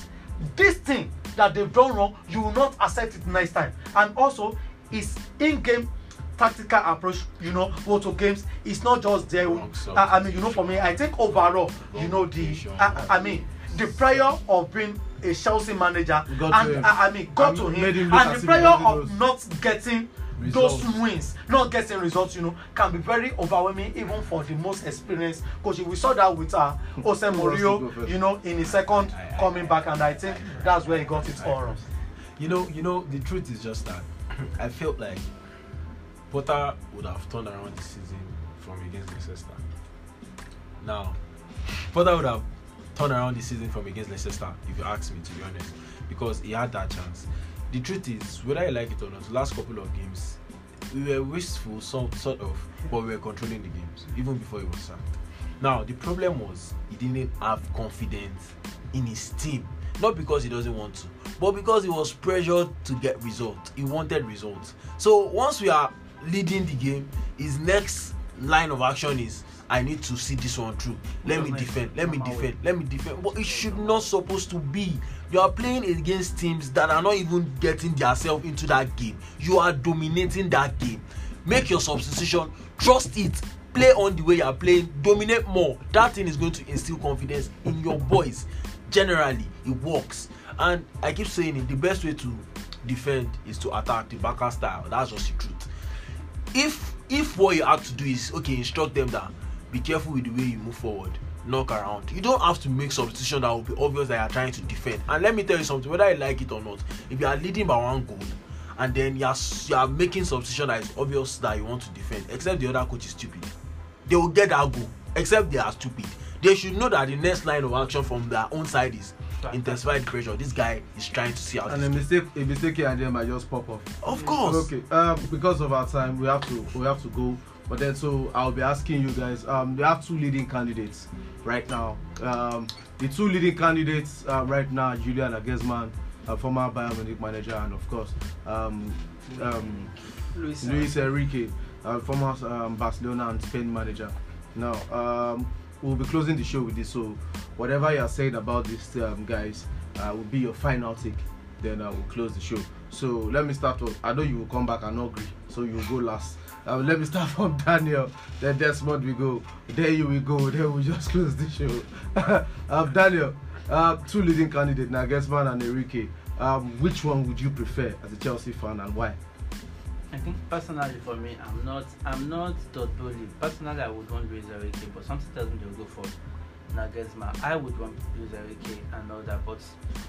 this thing that they've done wrong you will not accept it next time. And also his in-game tactical approach you know go to games. It's not just there. Wrong I, mean you know for me i think overall you know the I, I mean the prayer of being a chelsea manager Got and him. I, mean got And to him. and the prayer of not getting Results. those wins not getting results you know can be very overwhelming even for the most experienced coach we saw that with uh, Jose Mourinho you know in his second coming back and i think that's where he got it all wrong You know, you know, the truth is just that I felt like Potter would have turned around this season from against Leicester. Now, Potter would have turned around this season from against Leicester, if you ask me, to be honest, because he had that chance. The truth is, whether you like it or not, the last couple of games, we were wasteful, so, sort of, but we were controlling the games, even before he was sacked. Now, the problem was he didn't have confidence in his team. Not because he doesn't want to, but because he was pressured to get results. He wanted results. So once we are leading the game, his next line of action is I need to see this one through. Let me defend. Let me defend. Let me defend. But it should not supposed to be. You are playing against teams that are not even getting themselves into that game. You are dominating that game. Make your substitution. Trust it. Play on the way you are playing. Dominate more. That thing is going to instill confidence in your boys. Generally, it works. And I keep saying it. The best way to defend is to attack the backer style. That's just the truth if if what you have to do is okay instruct them that be careful with the way you move forward. Knock around. You don't have to make substitution that will be obvious that you are trying to defend. And let me tell you something whether you like it or not if you are leading by one goal and then you are you are making substitution that is obvious that you want to defend except the other coach is stupid. They will get that goal except they are stupid. They should know that the next line of action from their own side is intensify the pressure. This guy is trying to see out and a mistake a mistake here and there might just pop off of course. Okay um because of our time we have to we have to go but then so i'll be asking you guys um they have two leading candidates right now um the two leading candidates uh, right now julian Nagelsmann, uh, former bayern munich manager and of course um um Luis, Luis Enrique, uh, former um, Barcelona and Spain manager. Now, um, we'll be closing the show with this. So, whatever you are saying about these um, guys uh, will be your final take. Then uh, we'll close the show. So, let me start with. I know you will come back and agree. So, you will go last. Uh, let me start from Daniel. Then Desmond we go. There you will go. Then we just close the show. um, Daniel, uh, two leading candidates, Nagelsmann and Enrique. Um, which one would you prefer as a Chelsea fan and why? I think personally for me, I'm not I'm not Boehly. Personally, I would want Luis Enrique, but something tells me they'll go for Nagelsmann. I would want Luis Enrique and all that, but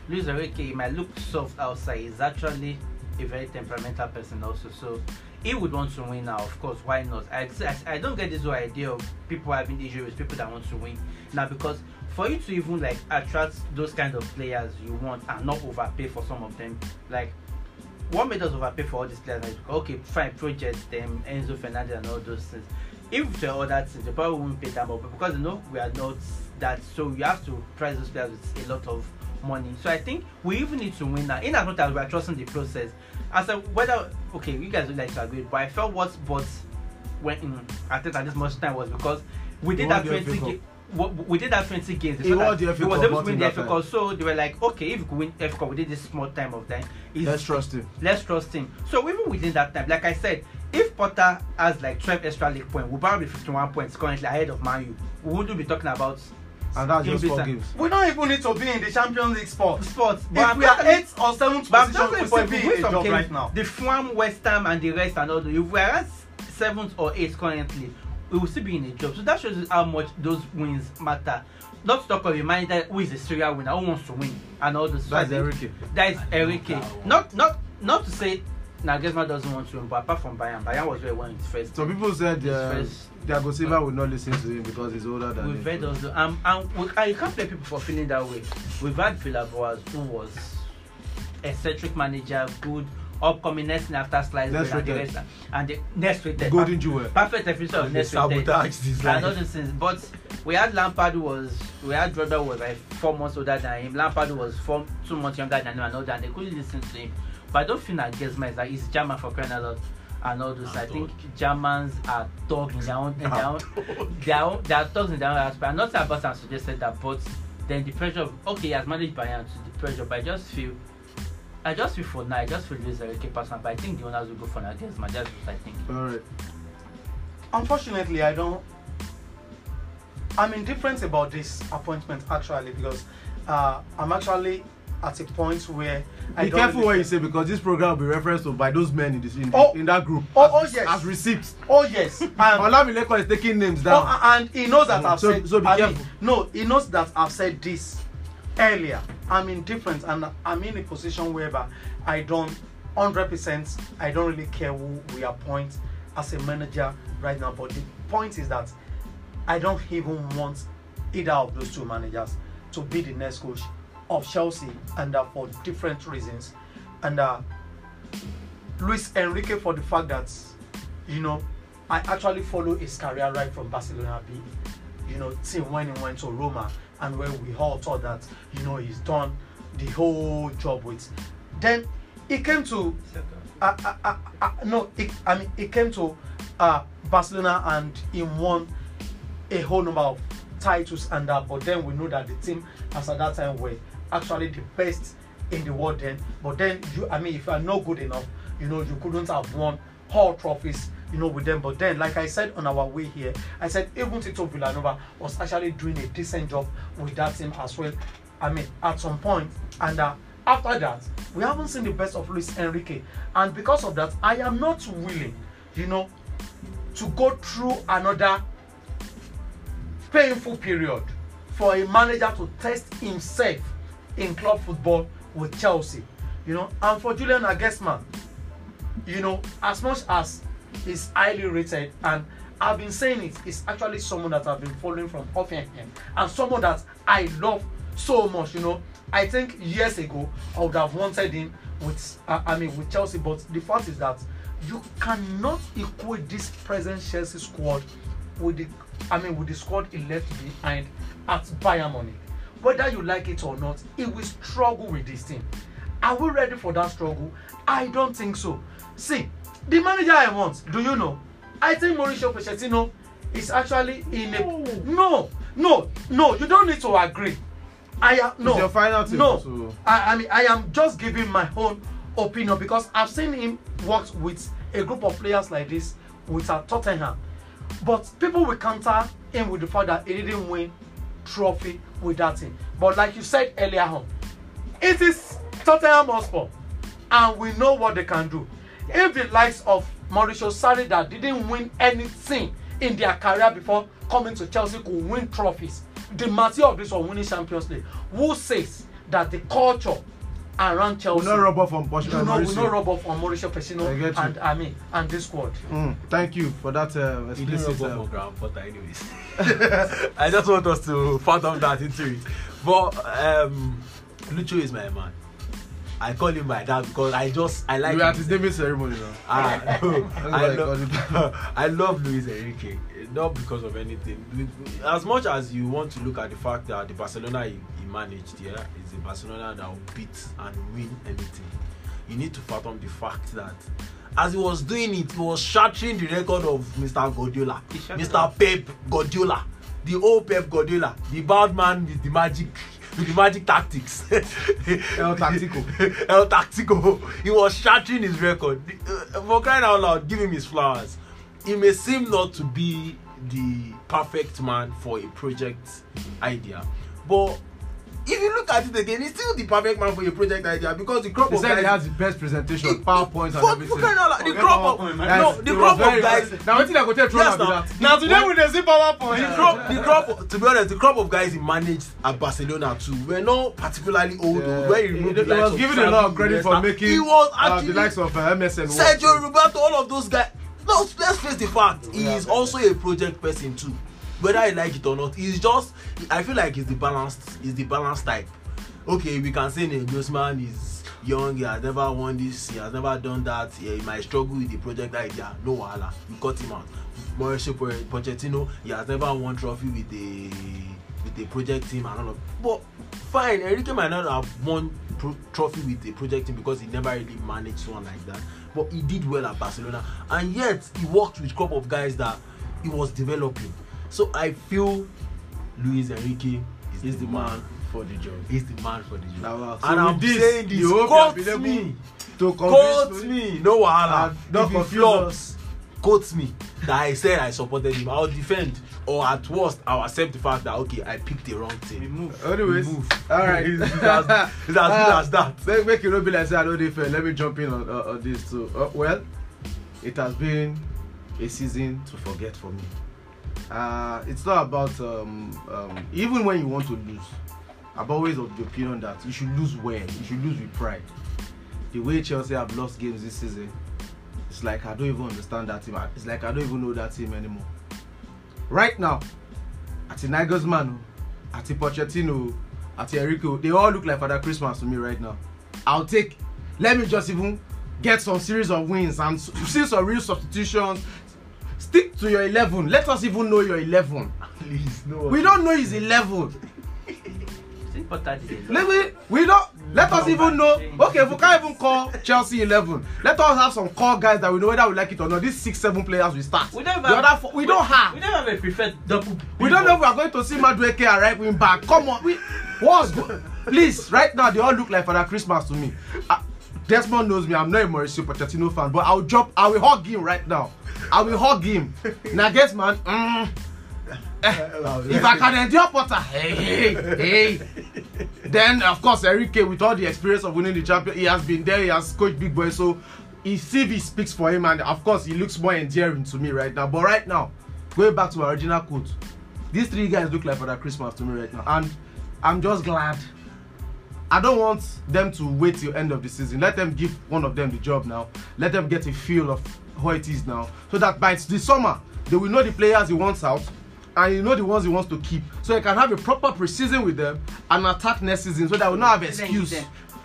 Luis Enrique he might look soft outside. He's actually a very temperamental person also, so he would want to win now. Of course, why not? I I, I don't get this whole idea of people having issues people that want to win now because for you to even like attract those kind of players you want and not overpay for some of them, like what made us overpay for all these players because, okay, fine, project them, Enzo Fernandez and all those things. If are other things, they probably won't pay that much, but because you know we are not that, so you have to price those players with a lot of money. So I think we even need to win now. In as much as we are trusting the process, as a whether okay, you guys would like to agree, but I felt what but when in, I think at this much time was because we did that 20 FA we- did that 20 games. They He saw won that the FA was able to win in the FA. Cup. So they were like, okay, if we could win FA Cup within this small time of time, it's Let's trust him. let's trust him. So even within that time, like I said, if Potter has like 12 extra league points, we'll probably be 51 points currently ahead of Man U. We wouldn't be talking about And that's just four games. we don't even need to be in the champions league spot sports. if we are eighth or seventh but position we still be in a job games, right now the Fulham, West Ham, and the rest and all. the- If we are at seventh or eighth currently, we will still be in a job. So that shows how much those wins matter. Not to talk of a manager who is a serial winner, who wants to win, and all those. So That's Enrique. That is one. Not not not to say Nagelsmann doesn't want to win, but apart from Bayern, Bayern was where he won his first. Some people said his uh, first- Thiago Silva will not listen to him because he's older than We've him. also, um, and, we, and you can't blame people for feeling that way. We've had Villas-Boas who was eccentric manager, good, upcoming next thing after slice Next and the rest, and the next rated. Golden jewel. Perfect definition of And next rated. And all those things. But we had Lampard who was, we had who was like four months older than him. Lampard was four, two months younger than him and all that. And they couldn't listen to him. But I don't think that Gesma is like, he's German for crying out loud. And all those. I think. Germans are thugs in their own, in their own, they are, they are thugs in their own aspect. Not about and suggested that, but then the pressure of okay, has managed Bayern to the pressure, but I just feel I just feel for now, I just feel Luis Enrique person, but I think the owners will go for Nagelsmann. That's what I think. All right. Unfortunately, I don't. I'm indifferent about this appointment actually because uh, I'm actually at a point where I Be careful what you say because this program will be referenced to by those men in this in, Oh. in that group. Oh, as, oh, yes. As receipts. Oh yes, and, Olamileko is taking names down. oh, and he knows that Mm, I've so- said. so be I mean, careful. no, he knows that I've said this earlier. I'm indifferent and I'm in a position whereby I don't, hundred percent, I don't really care who we appoint as a manager right now. But the point is that I don't even want either of those two managers to be the next coach of Chelsea, and uh, for different reasons. And uh, Luis Enrique for the fact that you know I actually follow his career right from Barcelona B. You know, till when he went to Roma and where we all thought that you know he's done the whole job with. Then he came to uh, uh, uh, uh, no, I mean he came to uh, Barcelona and he won a whole number of titles and that. But then we know that the team as at that time were actually the best in the world then. But then you, I mean, if you are not good enough, you know, you couldn't have won all trophies, you know, with them. But then, like I said on our way here, I said even Tito Villanova was actually doing a decent job with that team as well. I mean, at some point, and uh, after that, we haven't seen the best of Luis Enrique, and because of that, I am not willing, you know, to go through another painful period for a manager to test himself in club football with Chelsea. You know, and for Julian Nagelsmann, you know, as much as he's highly rated, and I've been saying it, is actually someone that I've been following from Hoffenheim, and someone that I love so much. You know, I think years ago I would have wanted him with, uh, I mean, with Chelsea, but the fact is that you cannot equate this present Chelsea squad with the, I mean, with the squad he left behind at Bayern Munich. Whether you like it or not, he will struggle with this team. Are we ready for that struggle? I don't think so. See, the manager I want, do you know? I think Mauricio Pochettino is actually in a no, no, no. You don't need to agree. I am no. It's your final team, No, I, I mean I am just giving my own opinion because I've seen him work with a group of players like this with uh, Tottenham. But people will counter him with the fact that he didn't win trophy with that team. But like you said earlier on, it is Tottenham Hotspur, and we know what they can do. If the likes of Mauricio Sarri that didn't win anything in their career before coming to Chelsea could win trophies, the material of this was winning Champions League. Who says that the culture around Chelsea Will not rub off on Poch- do not, will Mauricio. not rub off on Mauricio I get Pochettino you. and I mean and this squad. Mm, thank you for that uh, He didn't rub off on Graham Potter anyways. I just want us to fathom that into it. But um, Lucho is my man. I call him my dad because I just I like we are at his naming ceremony now. Ah, I, I love, call I love Luis Enrique, not because of anything. As much as you want to look at the fact that the Barcelona he, he managed here is a Barcelona that will beat and win anything, you need to fathom the fact that as he was doing it, he was shattering the record of Mr. Guardiola, Mr. Pep Guardiola, the old Pep Guardiola, the bad man with the magic. With the magic tactics, El Tactico. El Tactico. He was shattering his record. Uh, For crying out loud, give him his flowers. He may seem not to be the perfect man for a project idea, but if you look at it again he's still the perfect man for a project idea because the crop He of said he guys has the best presentation, He- PowerPoint and everything. for crying out loud, the crop of no the it crop was of guys Now, wetin I go tell Trump Yes, be now. that? Now, today we dey see PowerPoint. the crop the crop to be honest the crop of guys he managed at barcelona too were not particularly old Yeah. when he He- removed he the likes was of given a lot of credit for making he was uh, the likes of uh, MSN. work. Sergio Roberto, all of those guys. No, let's face the fact. He is also a project person too. Whether I like it or not, he's just. I feel like he's the balanced. He's the balanced type. Okay, we can say Nagelsmann is young. He has never won this. He has never done that. Yeah, he might struggle with the project idea. No wahala. We cut him out. Mauricio Poche- Pochettino, he has never won trophy with a with a project team and all of. But fine, Enrique might not have won pro- trophy with a project team because he never really managed one like that. But he did well at Barcelona, and yet he worked with crop of guys that he was developing. So I feel Luis Enrique is, He's the man for the job. He's the man for the job. Now, uh, so and I'm this, saying this. Quote me. To Quote me. No wahala. If he flops, quote me that I said I supported him. I'll defend, or at worst, I'll accept the fact that okay, I picked the wrong We team. move. Anyways, Move. all right. It's as- it's as good as that. Make, make it not be like say I don't dey fair. Let me jump in on, uh, on this too. Uh, well, it has been a season to forget for me. Uh, it's not about um, um, even when you want to lose. I'm always of the opinion that you should lose well. You should lose with pride. The way Chelsea have lost games this season, it's like I don't even understand that team. It's like I don't even know that team anymore. Right now, àti Nagelsmann o àti Pochettino o àti Enrique they all look like Father Christmas to me right now. I'll take let me just even get some series of wins and s- see some real substitutions. Stick to your eleven. Let us even know your eleven. Please, no. We don't know his eleven. It's important. Let me we don't let us even know. Okay if we can't even call Chelsea eleven let us have some core guys that we know whether we like it or not. These six seven players we start. We don't have, four we don't have. We don't have a preferred double. we don't know if we are going to see Madueke right wing back. Come on we what's please right now they all look like Father Christmas to me. Uh, Desmond knows me I'm not a Mauricio Pochettino fan but I'll drop I will hug him right now. I will hug him. Na guess man mm, if I can endure Potter, hey, hey, hey. Then of course Enrique, with all the experience of winning the champion, he has been there. He has coached big boy, so his CV speaks for him, and of course he looks more endearing to me right now. But right now, going back to my original quote, these three guys look like Father Christmas to me right now, and I'm just glad. I don't want them to wait till end of the season. Let them give one of them the job now. Let them get a feel of how it is now, so that by the summer they will know the players he wants out, and you know the ones he wants to keep, so he can have a proper pre-season with them and attack next season, so that we will not have excuse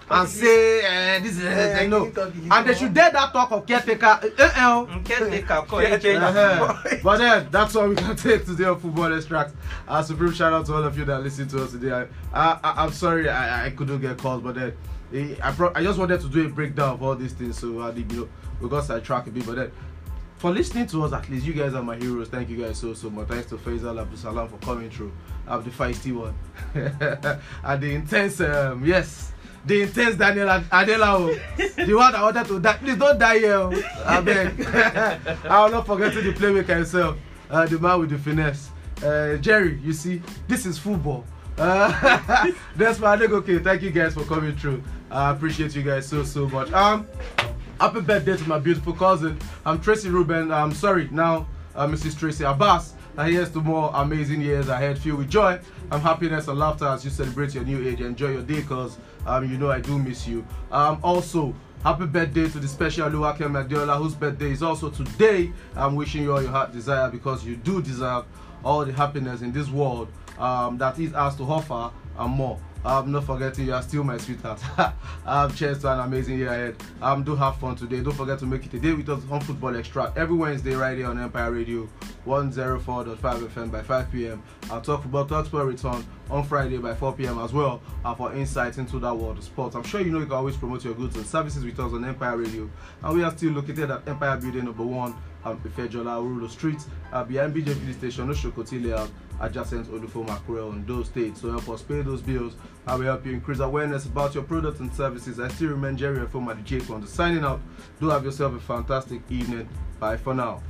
and say eh, this is Eh, eh, no. you you And they should dare that talk of caretaker. eh, eh, eh. Mm, Caretaker, call Yeah, agent. Uh-huh. but then that's all we can take today on Football Extract. Uh, supreme shout out to all of you that listen to us today. I, I, I, I'm sorry I, I couldn't get calls, but then eh, I, I just wanted to do a breakdown of all these things, so I did, you know, we got sidetracked a bit. But then for listening to us, at least you guys are my heroes. Thank you guys so so much. Thanks to Faisal Abdul Salam for coming through. I'm the feisty one, and the intense, um, yes. The intense Daniel Ad- Adela, oh. the one that wanted to die. Please don't die here. oh. I beg. I will not forget to the playmaker himself, uh, the man with the finesse. Uh, Jerry, you see, this is football. Uh, that's my leg. Okay, thank you guys for coming through. I appreciate you guys so so much. Um, happy birthday to my beautiful cousin. I'm Tracy Ruben. I'm sorry now, uh, Mrs. Tracy Abbas. And here's to more amazing years ahead. Filled with joy and happiness and laughter as you celebrate your new age. Enjoy your day, cause um, you know I do miss you. Um, also. Happy birthday to the special Luwake Magdiola, whose birthday is also today. I'm wishing you all your heart desire because you do deserve all the happiness in this world um, that is asked to offer and more. Um, not forgetting you are still my sweetheart. um, cheers to an amazing year ahead. Um, do have fun today. Don't forget to make it a day with us on Football Extra every Wednesday right here on Empire Radio 104.5 FM by 5 p.m. Our Talk Football Talk Sport return on Friday by 4 p.m. as well uh, for insights into that world of sports. I'm sure you know you can always promote your goods and services with us on Empire Radio, and we are still located at Empire Building Number One, um, Ifejola Urulo Street, uh, behind BJ Filling Station, Oshokoti Layout, adjacent Olufo Makure on those states. So help us pay those bills. I will help you increase awareness about your products and services. I still remain Jerry from the J1 signing out. Do have yourself a fantastic evening. Bye for now.